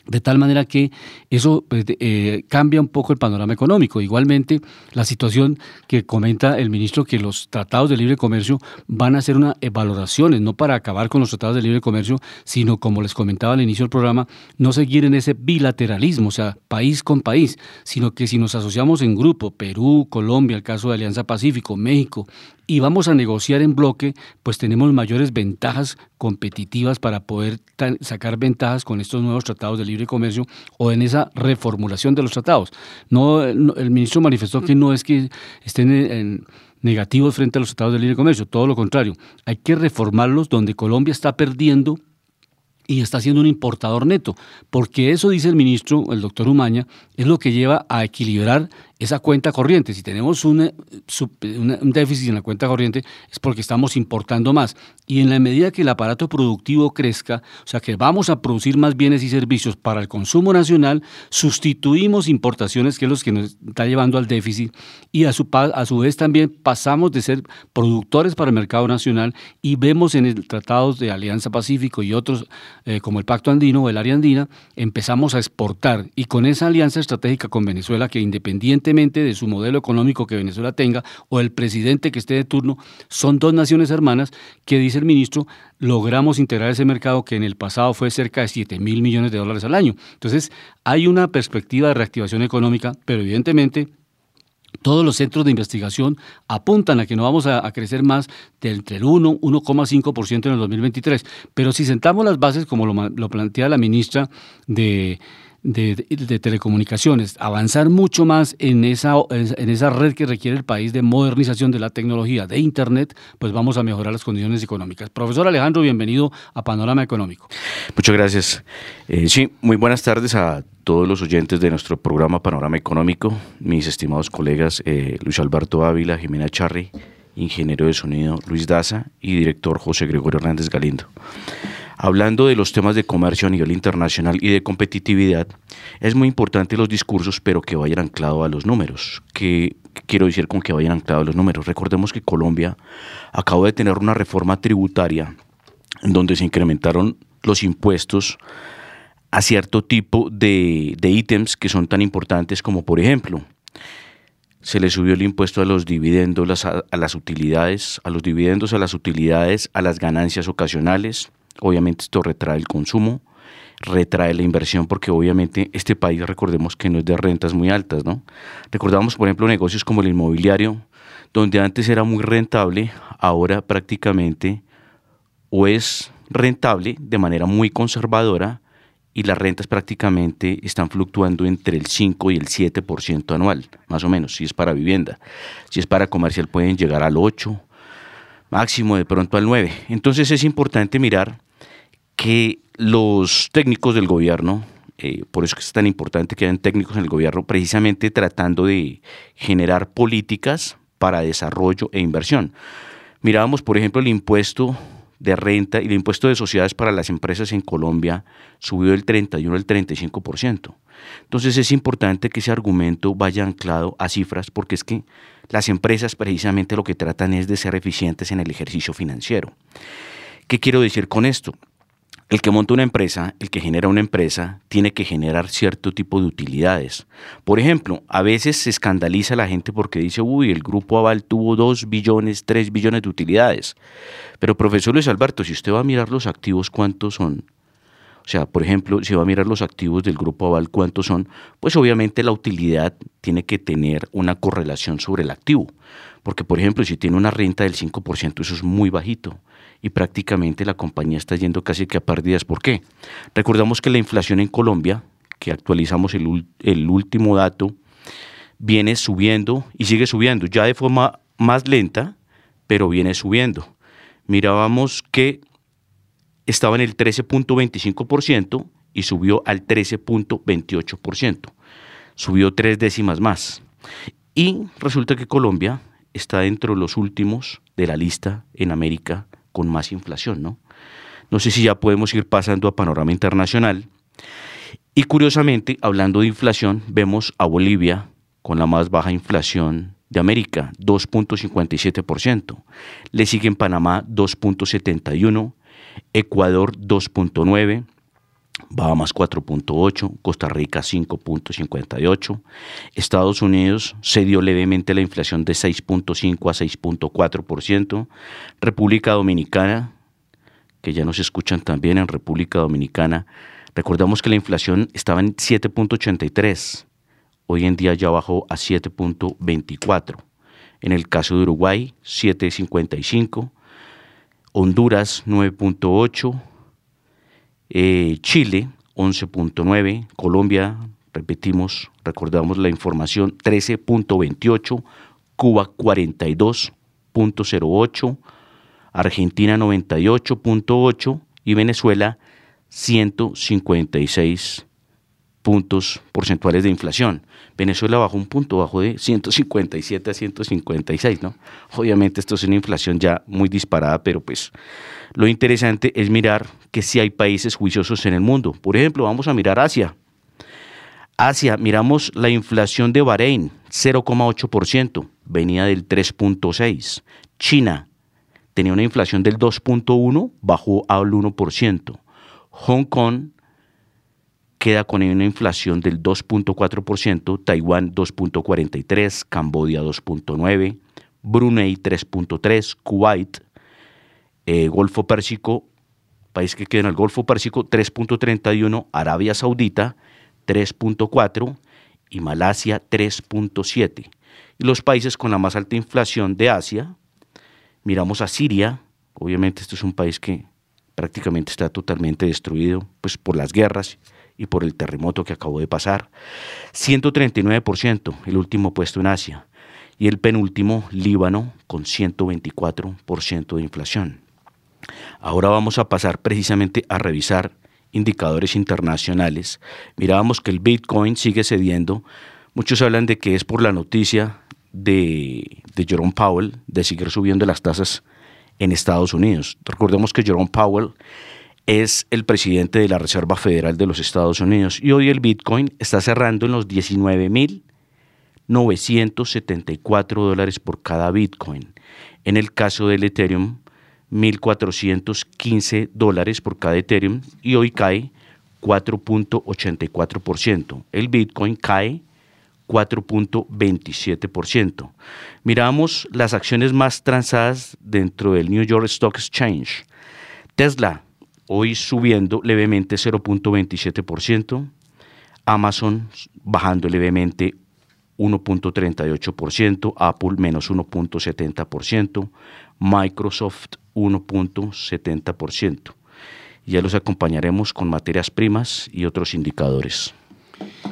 de tal manera que eso pues, eh, cambia un poco el panorama económico. Igualmente, la situación que comenta el ministro, que los tratados de libre comercio van a ser una valoraciones, no para acabar con los tratados de libre comercio, sino, como les comentaba al inicio del programa, no seguir en ese bilateralismo, o sea, país con país, sino que si nos asociamos en grupo, Perú, Colombia, el caso de Alianza Pacífico, México, y vamos a negociar en bloque, pues tenemos mayores ventajas competitivas para poder sacar ventajas con estos nuevos tratados de libre comercio o en esa reformulación de los tratados. No, el ministro manifestó que no es que estén negativos frente a los tratados de libre comercio, todo lo contrario, hay que reformarlos donde Colombia está perdiendo y está siendo un importador neto, porque eso dice el ministro, el doctor Umaña, es lo que lleva a equilibrar esa cuenta corriente. Si tenemos un déficit en la cuenta corriente es porque estamos importando más. Y en la medida que el aparato productivo crezca, o sea que vamos a producir más bienes y servicios para el consumo nacional, sustituimos importaciones, que es lo que nos está llevando al déficit, y a su, a su vez también pasamos de ser productores para el mercado nacional y vemos en el Tratado de Alianza Pacífico y otros eh, como el Pacto Andino o el Área Andina, empezamos a exportar. Y con esa alianza estratégica con Venezuela, que independiente de su modelo económico que Venezuela tenga o el presidente que esté de turno, son dos naciones hermanas que, dice el ministro, logramos integrar ese mercado que en el pasado fue cerca de 7 mil millones de dólares al año. Entonces, hay una perspectiva de reactivación económica, pero evidentemente todos los centros de investigación apuntan a que no vamos a, crecer más de entre el 1, 1,5% en el 2023. Pero si sentamos las bases, como lo plantea la ministra de de, telecomunicaciones, avanzar mucho más en esa, en esa red que requiere el país de modernización de la tecnología, de Internet, pues vamos a mejorar las condiciones económicas. Profesor Alejandro, bienvenido a Panorama Económico. Muchas gracias. Eh, sí, muy buenas tardes a todos los oyentes de nuestro programa Panorama Económico, mis estimados colegas eh, Luis Alberto Ávila, Jimena Charri, ingeniero de sonido Luis Daza y director José Gregorio Hernández Galindo. Hablando de los temas de comercio a nivel internacional y de competitividad, es muy importante los discursos, pero que vayan anclados a los números. ¿Qué quiero decir con que vayan anclados a los números? Recordemos que Colombia acabó de tener una reforma tributaria en donde se incrementaron los impuestos a cierto tipo de, ítems que son tan importantes como, por ejemplo, se le subió el impuesto a los dividendos, a, las utilidades, a los dividendos, a las utilidades, a las ganancias ocasionales. Obviamente esto retrae el consumo, retrae la inversión, porque obviamente este país, recordemos que no es de rentas muy altas, ¿no? Recordamos, por ejemplo, negocios como el inmobiliario, donde antes era muy rentable, ahora prácticamente o es rentable de manera muy conservadora y las rentas prácticamente están fluctuando entre el 5 y el 7% anual, más o menos, si es para vivienda. Si es para comercial pueden llegar al 8, máximo de pronto al 9. Entonces es importante mirar que los técnicos del gobierno, eh, por eso es tan importante que hayan técnicos en el gobierno, precisamente tratando de generar políticas para desarrollo e inversión. Mirábamos, por ejemplo, el impuesto de renta y el impuesto de sociedades para las empresas en Colombia subió del 31 al 35%. Entonces es importante que ese argumento vaya anclado a cifras porque es que las empresas precisamente lo que tratan es de ser eficientes en el ejercicio financiero. ¿Qué quiero decir con esto? El que monta una empresa, el que genera una empresa, tiene que generar cierto tipo de utilidades. Por ejemplo, a veces se escandaliza la gente porque dice, uy, el grupo Aval tuvo 2 billones, 3 billones de utilidades. Pero profesor Luis Alberto, si usted va a mirar los activos, ¿cuántos son? O sea, por ejemplo, si va a mirar los activos del grupo Aval, ¿cuántos son? Pues obviamente la utilidad tiene que tener una correlación sobre el activo. Porque, por ejemplo, si tiene una renta del 5%, eso es muy bajito y prácticamente la compañía está yendo casi que a pérdidas. ¿Por qué? Recordamos que la inflación en Colombia, que actualizamos el, el último dato, viene subiendo y sigue subiendo, ya de forma más lenta, pero viene subiendo. Mirábamos que estaba en el 13.25% y subió al 13.28%. Subió tres décimas más. Y resulta que Colombia está dentro de los últimos de la lista en América con más inflación, ¿no? No sé si ya podemos ir pasando a panorama internacional. Y curiosamente, hablando de inflación, vemos a Bolivia con la más baja inflación de América, 2.57%. Le siguen Panamá, 2.71%, Ecuador, 2.9%, Bahamas 4.8, Costa Rica 5.58, Estados Unidos cedió levemente la inflación de 6.5 a 6.4%, República Dominicana, que ya nos escuchan también en República Dominicana, recordamos que la inflación estaba en 7.83, hoy en día ya bajó a 7.24, en el caso de Uruguay 7.55, Honduras 9.8, eh, Chile 11.9, Colombia, repetimos, recordamos la información, 13.28, Cuba 42.08, Argentina 98.8 y Venezuela 156 puntos porcentuales de inflación. Venezuela bajó un punto, bajó de 157 a 156, ¿no? Obviamente esto es una inflación ya muy disparada, pero pues lo interesante es mirar que si hay países juiciosos en el mundo. Por ejemplo, vamos a mirar Asia. Asia, miramos la inflación de Bahrein, 0,8%, venía del 3,6%. China tenía una inflación del 2,1%, bajó al 1%. Hong Kong queda con una inflación del 2.4%, Taiwán 2.43%, Cambodia 2.9%, Brunei 3.3%, Kuwait, eh, Golfo Pérsico, país que queda en el Golfo Pérsico 3.31%, Arabia Saudita 3.4% y Malasia 3.7%. Y los países con la más alta inflación de Asia, miramos a Siria, obviamente este es un país que prácticamente está totalmente destruido pues, por las guerras y por el terremoto que acabó de pasar. 139%, el último puesto en Asia. Y el penúltimo, Líbano, con 124% de inflación. Ahora vamos a pasar precisamente a revisar indicadores internacionales. Mirábamos que el Bitcoin sigue cediendo. Muchos hablan de que es por la noticia de, de Jerome Powell de seguir subiendo las tasas en Estados Unidos. Recordemos que Jerome Powell es el presidente de la Reserva Federal de los Estados Unidos y hoy el Bitcoin está cerrando en los 19.974 dólares por cada Bitcoin. En el caso del Ethereum, 1.415 dólares por cada Ethereum y hoy cae 4.84%. El Bitcoin cae 4.27%. Miramos las acciones más transadas dentro del New York Stock Exchange. Tesla hoy subiendo levemente 0.27%, Amazon bajando levemente 1.38%, Apple menos 1.70%, Microsoft 1.70%. Ya los acompañaremos con materias primas y otros indicadores.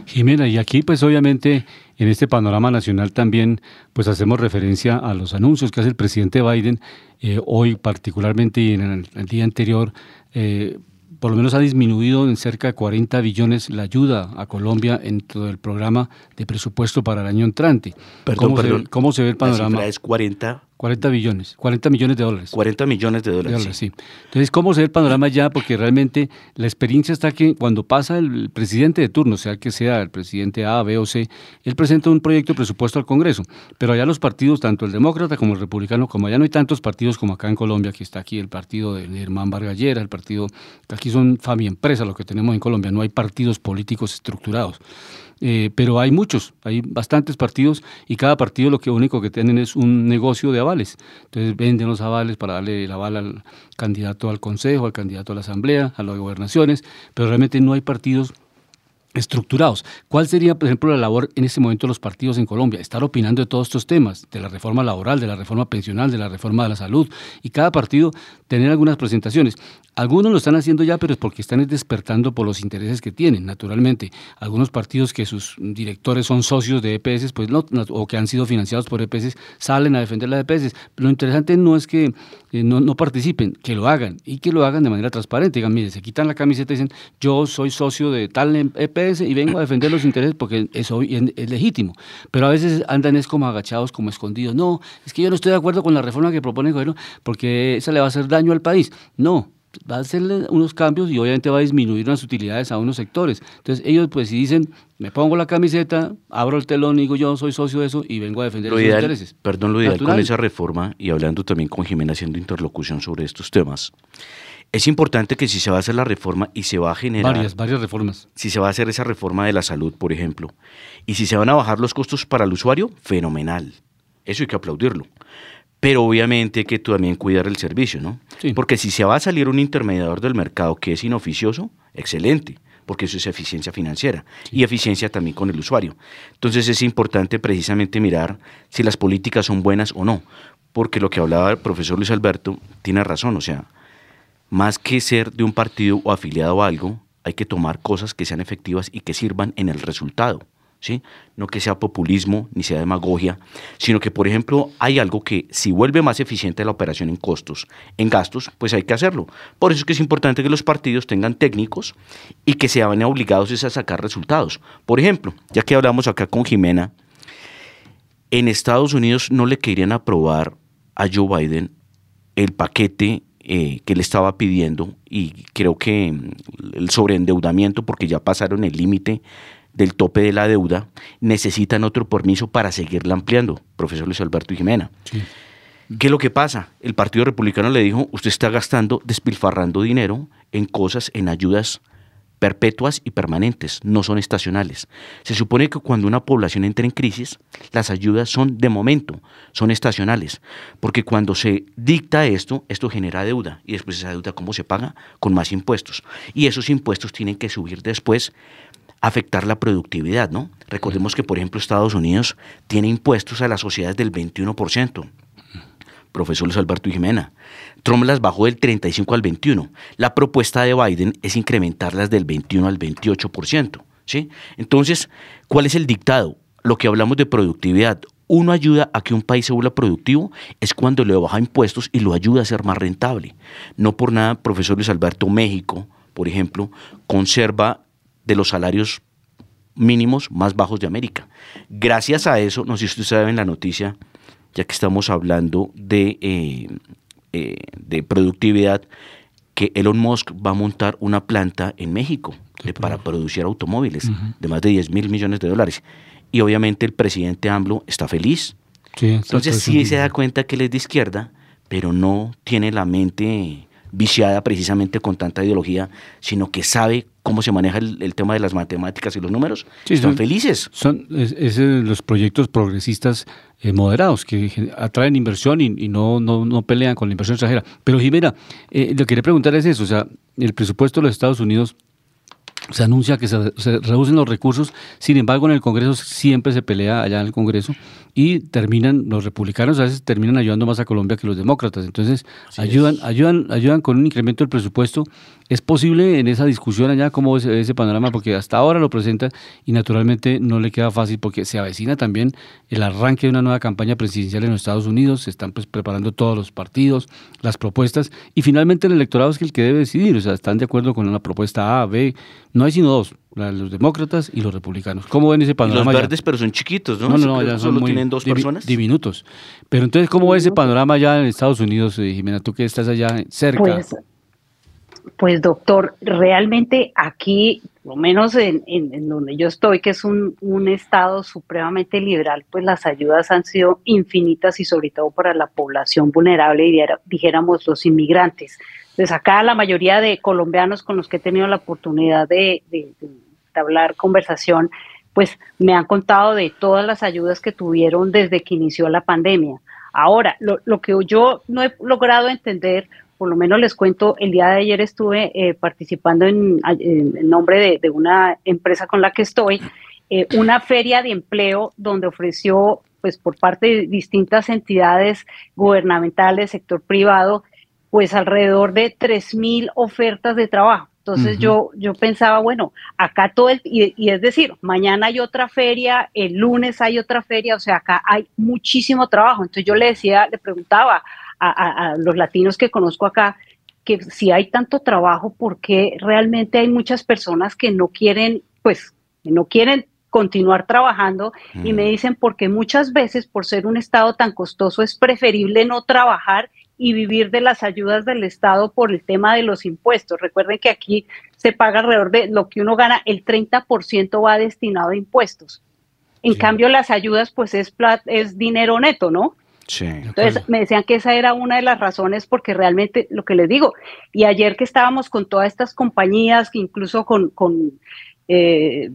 Jimena, y aquí pues obviamente en este panorama nacional también pues hacemos referencia a los anuncios que hace el presidente Biden eh, hoy particularmente y en el, el día anterior eh, por lo menos ha disminuido en cerca de 40 billones la ayuda a Colombia en todo el programa de presupuesto para el año entrante. Perdón, ¿Cómo, perdón. Se, ¿Cómo se ve el panorama? La cifra es 40 40 billones, 40 millones de dólares. 40 millones de dólares. De sí. Entonces, ¿cómo se ve el panorama ya? Porque realmente la experiencia está que cuando pasa el presidente de turno, sea que sea el presidente A, B o C, él presenta un proyecto de presupuesto al Congreso. Pero allá los partidos, tanto el demócrata como el republicano, como allá no hay tantos partidos como acá en Colombia, que está aquí el partido de Germán Vargallera, el partido, que aquí son familia empresa lo que tenemos en Colombia, no hay partidos políticos estructurados. Eh, pero hay muchos, hay bastantes partidos y cada partido lo que único que tienen es un negocio de avales. Entonces venden los avales para darle el aval al candidato al consejo, al candidato a la asamblea, a las gobernaciones, pero realmente no hay partidos estructurados. ¿Cuál sería, por ejemplo, la labor en este momento de los partidos en Colombia? Estar opinando de todos estos temas, de la reforma laboral, de la reforma pensional, de la reforma de la salud, y cada partido tener algunas presentaciones. Algunos lo están haciendo ya, pero es porque están despertando por los intereses que tienen, naturalmente. Algunos partidos que sus directores son socios de EPS, pues no, o que han sido financiados por EPS, salen a defender las EPS. Lo interesante no es que eh, no, no, participen, que lo hagan y que lo hagan de manera transparente. Digan, mire, se quitan la camiseta y dicen, yo soy socio de tal EPS y vengo a defender los intereses porque eso es, legítimo. Pero a veces andan es como agachados, como escondidos. No, es que yo no estoy de acuerdo con la reforma que propone el gobierno porque esa le va a hacer daño al país. No, va a hacerle unos cambios y obviamente va a disminuir unas utilidades a unos sectores. Entonces ellos pues si dicen, me pongo la camiseta, abro el telón y digo yo soy socio de eso y vengo a defender lo esos ideal, intereses. Perdón, lo ideal Natural. con esa reforma y hablando también con Jimena haciendo interlocución sobre estos temas. Es importante que si se va a hacer la reforma y se va a generar... Varias, varias reformas. Si se va a hacer esa reforma de la salud, por ejemplo, y si se van a bajar los costos para el usuario, fenomenal. Eso hay que aplaudirlo pero obviamente hay que también cuidar el servicio, ¿no? Sí. Porque si se va a salir un intermediador del mercado que es inoficioso, excelente, porque eso es eficiencia financiera sí. y eficiencia también con el usuario. Entonces es importante precisamente mirar si las políticas son buenas o no, porque lo que hablaba el profesor Luis Alberto tiene razón, o sea, más que ser de un partido o afiliado a algo, hay que tomar cosas que sean efectivas y que sirvan en el resultado. ¿Sí? No que sea populismo ni sea demagogia, sino que, por ejemplo, hay algo que si vuelve más eficiente la operación en costos, en gastos, pues hay que hacerlo. Por eso es que es importante que los partidos tengan técnicos y que se vayan obligados a sacar resultados. Por ejemplo, ya que hablamos acá con Jimena, en Estados Unidos no le querían aprobar a Joe Biden el paquete eh, que le estaba pidiendo y creo que el sobreendeudamiento, porque ya pasaron el límite del tope de la deuda, necesitan otro permiso para seguirla ampliando, profesor Luis Alberto y Jimena. Sí. ¿Qué es lo que pasa? El Partido Republicano le dijo, usted está gastando, despilfarrando dinero en cosas, en ayudas perpetuas y permanentes, no son estacionales. Se supone que cuando una población entra en crisis, las ayudas son de momento, son estacionales, porque cuando se dicta esto, esto genera deuda y después esa deuda, ¿cómo se paga? Con más impuestos. Y esos impuestos tienen que subir después afectar la productividad, ¿no? Recordemos que, por ejemplo, Estados Unidos tiene impuestos a las sociedades del 21%. Profesor Luis Alberto Jimena. Trump las bajó del 35 al 21. La propuesta de Biden es incrementarlas del 21 al 28%. ¿sí? Entonces, ¿cuál es el dictado? Lo que hablamos de productividad. Uno ayuda a que un país se vuelva productivo es cuando le baja impuestos y lo ayuda a ser más rentable. No por nada, profesor Luis Alberto, México, por ejemplo, conserva de los salarios mínimos más bajos de América. Gracias a eso, no sé si usted sabe en la noticia, ya que estamos hablando de, eh, eh, de productividad, que Elon Musk va a montar una planta en México para producir automóviles de más de 10 mil millones de dólares. Y obviamente el presidente AMLO está feliz. Entonces sí se da cuenta que él es de izquierda, pero no tiene la mente viciada precisamente con tanta ideología, sino que sabe cómo se maneja el, tema de las matemáticas y los números. Están felices. Son los proyectos progresistas eh, moderados que atraen inversión y, no, no, no, pelean con la inversión extranjera. Pero Jimena, eh, lo que quería preguntar es eso, o sea, el presupuesto de los Estados Unidos se anuncia que se, reducen los recursos, sin embargo en el Congreso siempre se pelea allá en el Congreso y terminan, los republicanos a veces terminan ayudando más a Colombia que los demócratas, entonces ayudan, ayudan, ayudan con un incremento del presupuesto. ¿Es posible en esa discusión allá cómo ese, ese panorama? Porque hasta ahora lo presenta y naturalmente no le queda fácil porque se avecina también el arranque de una nueva campaña presidencial en los Estados Unidos, se están pues, preparando todos los partidos, las propuestas y finalmente el electorado es el que debe decidir, o sea, están de acuerdo con una propuesta A, B, no hay sino dos, los demócratas y los republicanos. ¿Cómo ven ese panorama? Los verdes, pero son chiquitos, ¿no? No, no, ya son muy tienen dos personas. Diminutos. Pero entonces, ¿cómo ve ese panorama ya en Estados Unidos, eh, Jimena? Tú que estás allá cerca. Pues, pues doctor, realmente aquí, por lo menos en, donde yo estoy, que es un, estado supremamente liberal, pues las ayudas han sido infinitas y sobre todo para la población vulnerable y dijéramos los inmigrantes. Entonces acá la mayoría de colombianos con los que he tenido la oportunidad de, hablar conversación, pues me han contado de todas las ayudas que tuvieron desde que inició la pandemia. Ahora, lo, que yo no he logrado entender, por lo menos les cuento, el día de ayer estuve eh, participando en, nombre de, una empresa con la que estoy, eh, una feria de empleo donde ofreció, pues por parte de distintas entidades gubernamentales, sector privado, pues alrededor de 3.000 ofertas de trabajo. Entonces yo, yo pensaba, bueno, acá todo el, y, es decir, mañana hay otra feria, el lunes hay otra feria, o sea, acá hay muchísimo trabajo. Entonces yo le decía, le preguntaba a, a los latinos que conozco acá, que si hay tanto trabajo, ¿por qué realmente hay muchas personas que no quieren, pues, no quieren continuar trabajando y me dicen porque muchas veces por ser un estado tan costoso es preferible no trabajar y vivir de las ayudas del Estado por el tema de los impuestos. Recuerden que aquí se paga alrededor de lo que uno gana, el 30% va destinado a impuestos. En cambio, las ayudas, pues es, es dinero neto, ¿no? Sí. Entonces me decían que esa era una de las razones porque realmente lo que les digo, y ayer que estábamos con todas estas compañías, incluso con, con eh,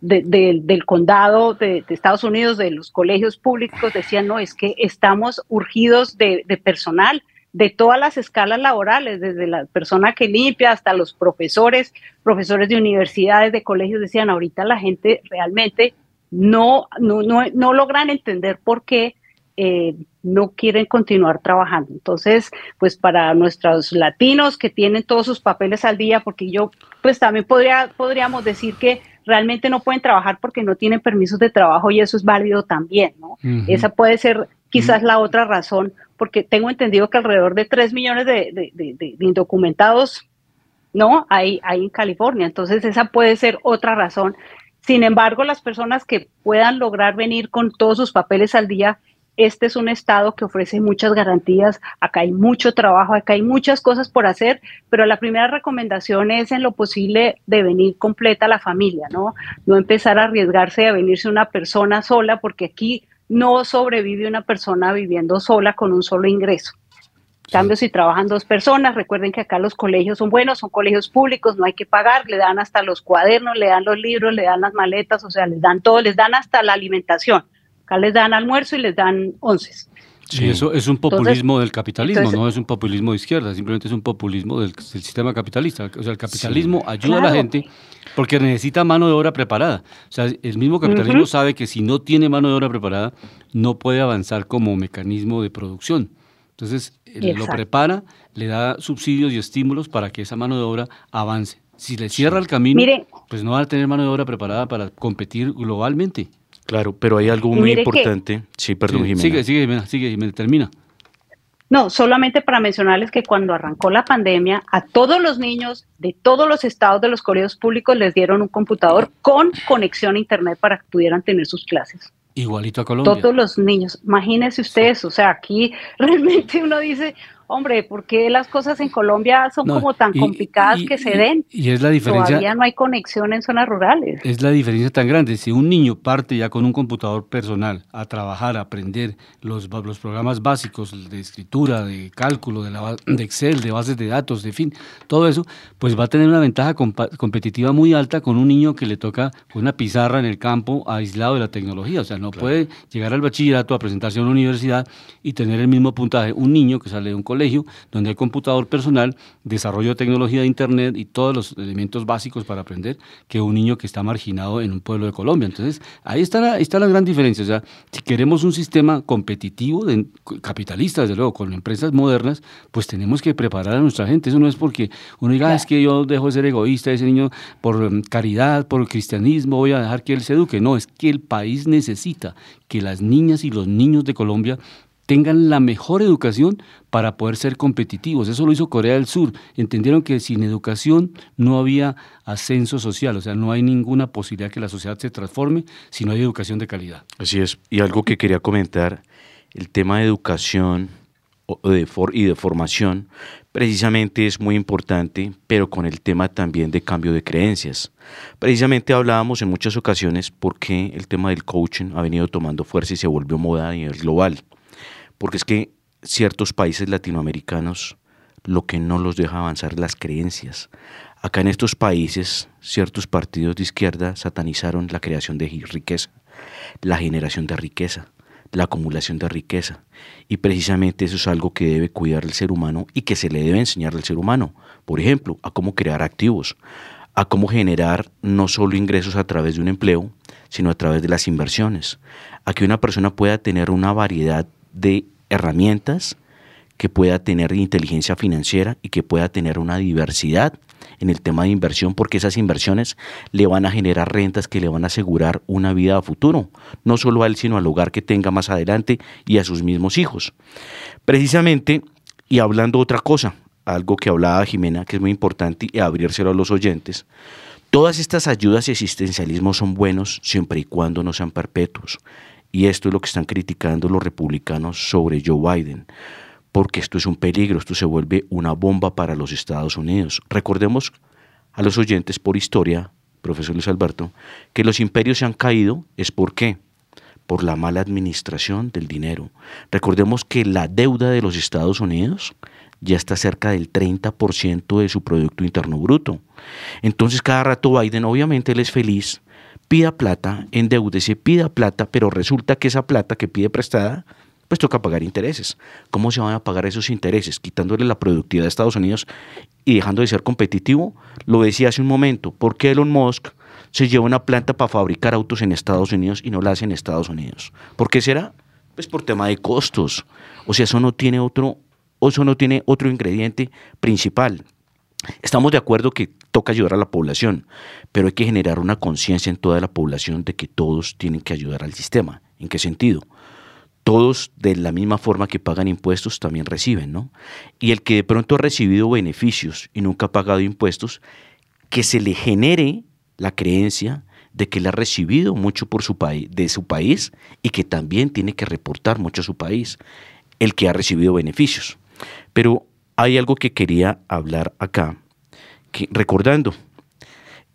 del condado de, Estados Unidos, de los colegios públicos, decían, no, es que estamos urgidos de, personal de todas las escalas laborales, desde la persona que limpia hasta los profesores, profesores de universidades, de colegios, decían, ahorita la gente realmente no, no, no, logran entender por qué eh, no quieren continuar trabajando. Entonces, pues para nuestros latinos que tienen todos sus papeles al día, porque yo, pues también podría, podríamos decir que realmente no pueden trabajar porque no tienen permisos de trabajo y eso es válido también, ¿no? Esa puede ser quizás la otra razón, porque tengo entendido que alrededor de 3 millones de, de, indocumentados, ¿no? Hay, hay en California, entonces esa puede ser otra razón. Sin embargo, las personas que puedan lograr venir con todos sus papeles al día, este es un estado que ofrece muchas garantías, acá hay mucho trabajo, acá hay muchas cosas por hacer, pero la primera recomendación es en lo posible de venir completa la familia, ¿no? No empezar a arriesgarse a venirse una persona sola, porque aquí no sobrevive una persona viviendo sola con un solo ingreso. En cambio, si trabajan dos personas, recuerden que acá los colegios son buenos, son colegios públicos, no hay que pagar, le dan hasta los cuadernos, le dan los libros, le dan las maletas, o sea, les dan todo, les dan hasta la alimentación. Acá les dan almuerzo y les dan onces. Sí, eso es un populismo del capitalismo, no es un populismo de izquierda, simplemente es un populismo del, sistema capitalista. O sea, el capitalismo ayuda a la gente porque necesita mano de obra preparada. O sea, el mismo capitalismo sabe que si no tiene mano de obra preparada, no puede avanzar como mecanismo de producción. Entonces, lo prepara, le da subsidios y estímulos para que esa mano de obra avance. Si le cierra el camino, pues no va a tener mano de obra preparada para competir globalmente. Claro, pero hay algo muy importante. sí, perdón, Jimena. Sigue, sigue, Jimena, sigue, Jimena, termina. No, solamente para mencionarles que cuando arrancó la pandemia, a todos los niños de todos los estados de los colegios públicos les dieron un computador con conexión a Internet para que pudieran tener sus clases. Igualito a Colombia. Todos los niños, imagínense ustedes, o sea, aquí *laughs* realmente uno dice, hombre, ¿por qué las cosas en Colombia son como tan complicadas que se den? Y, es la diferencia. Todavía no hay conexión en zonas rurales. Es la diferencia tan grande. Si un niño parte ya con un computador personal a trabajar, a aprender los, los programas básicos de escritura, de cálculo, de, la, de Excel, de bases de datos, de fin, todo eso, pues va a tener una ventaja competitiva muy alta con un niño que le toca con una pizarra en el campo aislado de la tecnología. O sea, no puede llegar al bachillerato a presentarse a una universidad y tener el mismo puntaje un niño que sale de un colegio donde hay computador personal, desarrollo de tecnología de Internet y todos los elementos básicos para aprender que un niño que está marginado en un pueblo de Colombia. Entonces, ahí está la, está la gran diferencia. O sea, si queremos un sistema competitivo, de, capitalista, desde luego, con empresas modernas, pues tenemos que preparar a nuestra gente. Eso no es porque uno diga, ah, es que yo dejo de ser egoísta, ese niño por mm, caridad, por cristianismo, voy a dejar que él se eduque. No, es que el país necesita que las niñas y los niños de Colombia tengan la mejor educación para poder ser competitivos. Eso lo hizo Corea del Sur. Entendieron que sin educación no había ascenso social, o sea, no hay ninguna posibilidad que la sociedad se transforme si no hay educación de calidad. Así es. Y algo que quería comentar, el tema de educación y de formación precisamente es muy importante, pero con el tema también de cambio de creencias. Precisamente hablábamos en muchas ocasiones porque el tema del coaching ha venido tomando fuerza y se volvió moda a nivel global. Porque es que ciertos países latinoamericanos lo que no los deja avanzar las creencias. Acá en estos países, ciertos partidos de izquierda satanizaron la creación de riqueza, la generación de riqueza, la acumulación de riqueza. Y precisamente eso es algo que debe cuidar el ser humano y que se le debe enseñar al ser humano. Por ejemplo, a cómo crear activos, a cómo generar no solo ingresos a través de un empleo, sino a través de las inversiones, a que una persona pueda tener una variedad de herramientas, que pueda tener inteligencia financiera y que pueda tener una diversidad en el tema de inversión, porque esas inversiones le van a generar rentas que le van a asegurar una vida a futuro, no solo a él, sino al hogar que tenga más adelante y a sus mismos hijos. Precisamente, y hablando otra cosa, algo que hablaba Jimena, que es muy importante, y abrírselo a los oyentes, todas estas ayudas y existencialismo son buenos siempre y cuando no sean perpetuos. Y esto es lo que están criticando los republicanos sobre Joe Biden, porque esto es un peligro, esto se vuelve una bomba para los Estados Unidos. Recordemos a los oyentes por historia, profesor Luis Alberto, que los imperios se han caído es por qué? Por la mala administración del dinero. Recordemos que la deuda de los Estados Unidos ya está cerca del 30% de su Producto Interno Bruto. Entonces cada rato Biden, obviamente él es feliz pida plata, endeudese, pida plata, pero resulta que esa plata que pide prestada, pues toca pagar intereses. ¿Cómo se van a pagar esos intereses? Quitándole la productividad a Estados Unidos y dejando de ser competitivo. Lo decía hace un momento, ¿por qué Elon Musk se lleva una planta para fabricar autos en Estados Unidos y no la hace en Estados Unidos? ¿Por qué será? Pues por tema de costos. O sea, eso no tiene otro, eso no tiene otro ingrediente principal. Estamos de acuerdo que toca ayudar a la población, pero hay que generar una conciencia en toda la población de que todos tienen que ayudar al sistema. ¿En qué sentido? Todos de la misma forma que pagan impuestos también reciben, ¿no? Y el que de pronto ha recibido beneficios y nunca ha pagado impuestos, que se le genere la creencia de que él ha recibido mucho por su país, de su país y que también tiene que reportar mucho a su país, el que ha recibido beneficios. Pero hay algo que quería hablar acá, recordando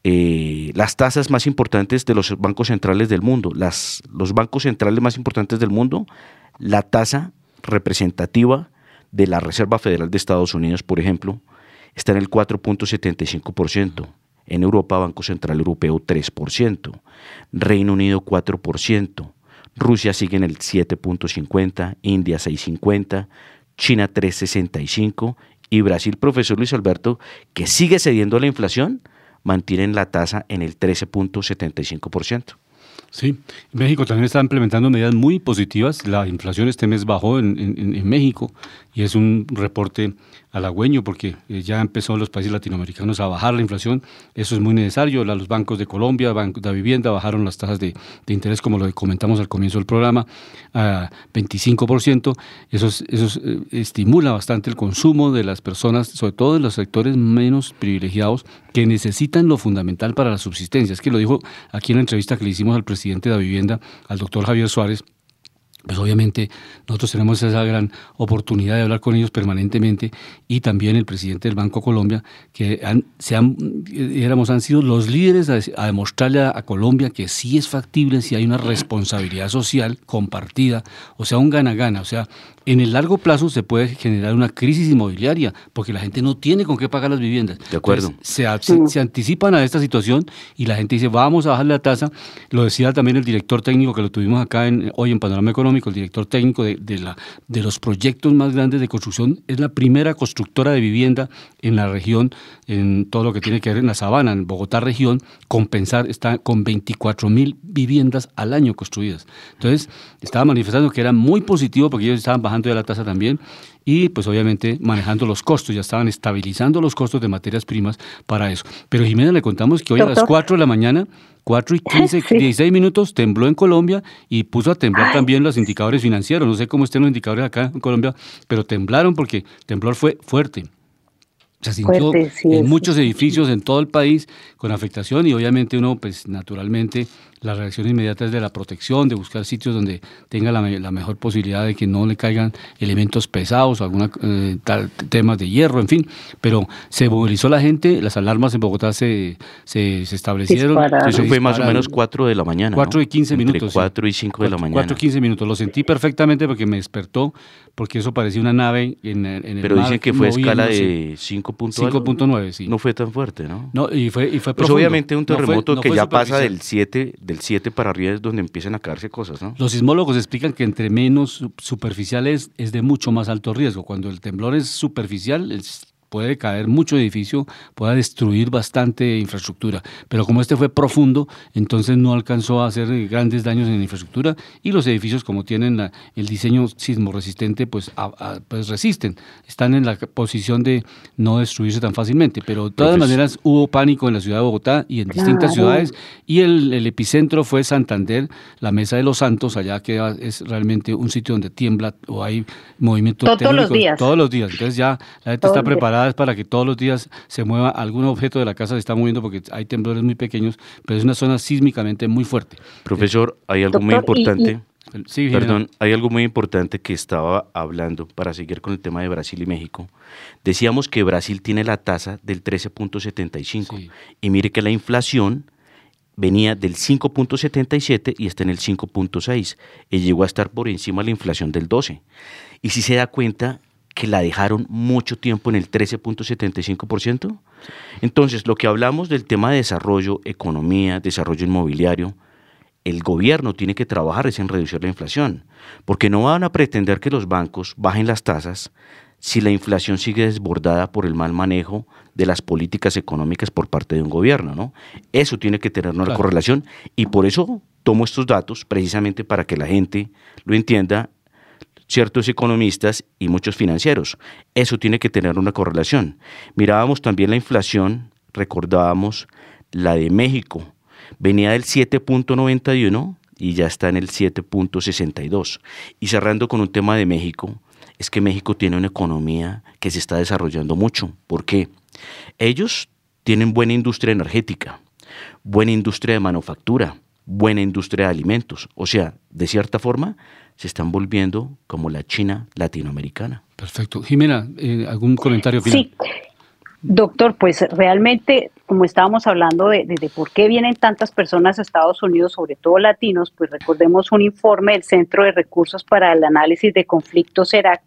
eh, las tasas más importantes de los bancos centrales del mundo, las, los bancos centrales más importantes del mundo, la tasa representativa de la Reserva Federal de Estados Unidos, por ejemplo, está en el 4.75%. En Europa, Banco Central Europeo 3%, Reino Unido 4%, Rusia sigue en el 7.50, India 6.50, China 3,65 y Brasil, profesor Luis Alberto, que sigue cediendo a la inflación, mantienen la tasa en el 13.75%. Sí, México también está implementando medidas muy positivas. La inflación este mes bajó en, en México y es un reporte halagüeño porque eh, ya empezó los países latinoamericanos a bajar la inflación. Eso es muy necesario. Los bancos de Colombia, Banco de Vivienda bajaron las tasas de, interés, como lo comentamos al comienzo del programa, a 25%. Eso, eso eh, estimula bastante el consumo de las personas, sobre todo en los sectores menos privilegiados, que necesitan lo fundamental para la subsistencia. Es que lo dijo aquí en la entrevista que le hicimos al presidente de la Vivienda, al doctor Javier Suárez, pues obviamente nosotros tenemos esa gran oportunidad de hablar con ellos permanentemente y también el presidente del Banco Colombia, que han, se han, éramos, han sido los líderes a, demostrarle a, Colombia que sí es factible si hay una responsabilidad social compartida, o sea, un gana-gana, o sea, en el largo plazo se puede generar una crisis inmobiliaria porque la gente no tiene con qué pagar las viviendas. De acuerdo. se, se, anticipan a esta situación y la gente dice, vamos a bajar la tasa. Lo decía también el director técnico que lo tuvimos acá en, hoy en Panorama Económico, el director técnico de, de, la, de los proyectos más grandes de construcción. Es la primera constructora de vivienda en la región, en todo lo que tiene que ver en la sabana, en Bogotá región, compensar, está con 24 mil viviendas al año construidas. Entonces, estaba manifestando que era muy positivo porque ellos estaban bajando de la tasa también y pues obviamente manejando los costos, ya estaban estabilizando los costos de materias primas para eso. Pero Jimena le contamos que hoy a las 4 de la mañana 4 y 15, 16 *laughs* minutos tembló en Colombia y puso a temblar también los indicadores financieros. No sé cómo estén los indicadores acá en Colombia, pero temblaron porque el temblor fue fuerte. Se sintió en muchos edificios en todo el país con afectación y obviamente uno, pues naturalmente, la reacción inmediata es de la protección, de buscar sitios donde tenga la, mejor posibilidad de que no le caigan elementos pesados, alguna eh, temas de hierro, en fin. Pero se movilizó la gente, las alarmas en Bogotá se, se, establecieron. Eso fue más o menos 4 de la mañana. 4 y 15 minutos. 4 y 5 de la mañana. 4 y 15 minutos. Lo sentí perfectamente porque me despertó, porque eso parecía una nave en, en el Pero dicen que fue escala de 5.9, sí. No fue tan fuerte, ¿no? No, y fue, y fue pues obviamente un terremoto que ya pasa del 7 del 7 para arriba es donde empiezan a caerse cosas, ¿no? Los sismólogos explican que entre menos superficiales es de mucho más alto riesgo. Cuando el temblor es superficial, es puede caer mucho edificio, puede destruir bastante infraestructura. Pero como este fue profundo, entonces no alcanzó a hacer grandes daños en la infraestructura y los edificios como tienen el diseño sismo resistente, pues, pues resisten, están en la posición de no destruirse tan fácilmente. Pero de todas maneras hubo pánico en la ciudad de Bogotá y en distintas ciudades y el, epicentro fue Santander, la Mesa de los Santos, allá que es realmente un sitio donde tiembla o hay movimiento todos los días. Todos los días. Entonces ya la gente está preparada es para que todos los días se mueva algún objeto de la casa, se está moviendo porque hay temblores muy pequeños, pero es una zona sísmicamente muy fuerte. Profesor, hay algo muy importante. Perdón, hay algo muy importante que estaba hablando para seguir con el tema de Brasil y México. Decíamos que Brasil tiene la tasa del 13.75 y mire que la inflación venía del 5.77 y está en el 5.6 y llegó a estar por encima de la inflación del 12. Y si se da cuenta, que la dejaron mucho tiempo en el 13.75%. Entonces, lo que hablamos del tema de desarrollo, economía, desarrollo inmobiliario, el gobierno tiene que trabajar es en reducir la inflación, porque no van a pretender que los bancos bajen las tasas si la inflación sigue desbordada por el mal manejo de las políticas económicas por parte de un gobierno, ¿no? Eso tiene que tener una correlación y por eso tomo estos datos precisamente para que la gente lo entienda ciertos economistas y muchos financieros. Eso tiene que tener una correlación. Mirábamos también la inflación, recordábamos la de México, venía del 7.91 y ya está en el 7.62. Y cerrando con un tema de México, es que México tiene una economía que se está desarrollando mucho. ¿Por qué? Ellos tienen buena industria energética, buena industria de manufactura, buena industria de alimentos. O sea, de cierta forma, se están volviendo como la China latinoamericana. Perfecto. Jimena, eh, ¿algún comentario final? Sí. Doctor, pues realmente, como estábamos hablando de, de, por qué vienen tantas personas a Estados Unidos, sobre todo latinos, pues recordemos un informe del Centro de Recursos para el Análisis de Conflictos CERAC,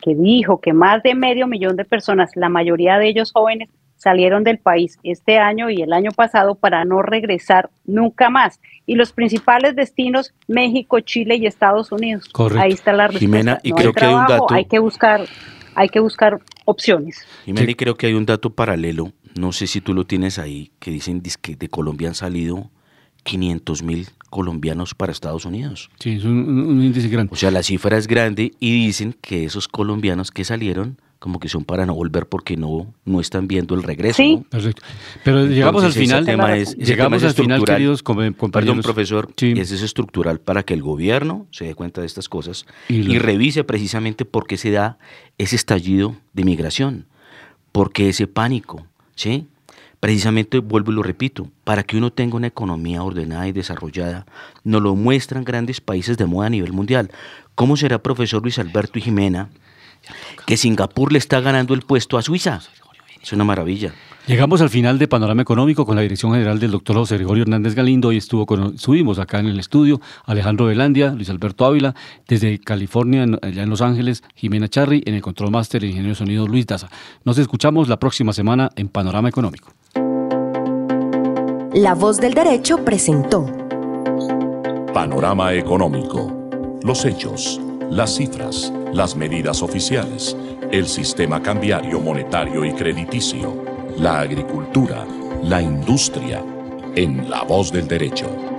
que dijo que más de medio millón de personas, la mayoría de ellos jóvenes, salieron del país este año y el año pasado para no regresar nunca más. Y los principales destinos, México, Chile y Estados Unidos. Ahí está la respuesta. Jimena, y creo que hay un dato. Hay que buscar, hay que buscar opciones. Jimena, y creo que hay un dato paralelo, no sé si tú lo tienes ahí, que dicen que de Colombia han salido 500 mil colombianos para Estados Unidos. Sí, es un índice grande. O sea, la cifra es grande y dicen que esos colombianos que salieron como que son para no volver porque no, no están viendo el regreso. Sí. Perfecto. Pero llegamos al final. Tema es, llegamos al final, queridos compañeros. Perdón, profesor, ese es estructural para que el gobierno se dé cuenta de estas cosas y, revise precisamente por qué se da ese estallido de migración, por qué ese pánico, ¿sí? Precisamente vuelvo y lo repito, para que uno tenga una economía ordenada y desarrollada, nos lo muestran grandes países de moda a nivel mundial. ¿Cómo será, profesor Luis Alberto y Jimena, que Singapur le está ganando el puesto a Suiza? Es una maravilla. Llegamos al final de Panorama Económico con la dirección general del doctor José Gregorio Hernández Galindo. y estuvo con, subimos acá en el estudio Alejandro Velandia, Luis Alberto Ávila, desde California, allá en Los Ángeles, Jimena Charri, en el Control Master, el ingeniero de sonido Luis Daza. Nos escuchamos la próxima semana en Panorama Económico. La voz del derecho presentó Panorama Económico. Los hechos, las cifras, las medidas oficiales, el sistema cambiario monetario y crediticio la agricultura, la industria, en la voz del derecho.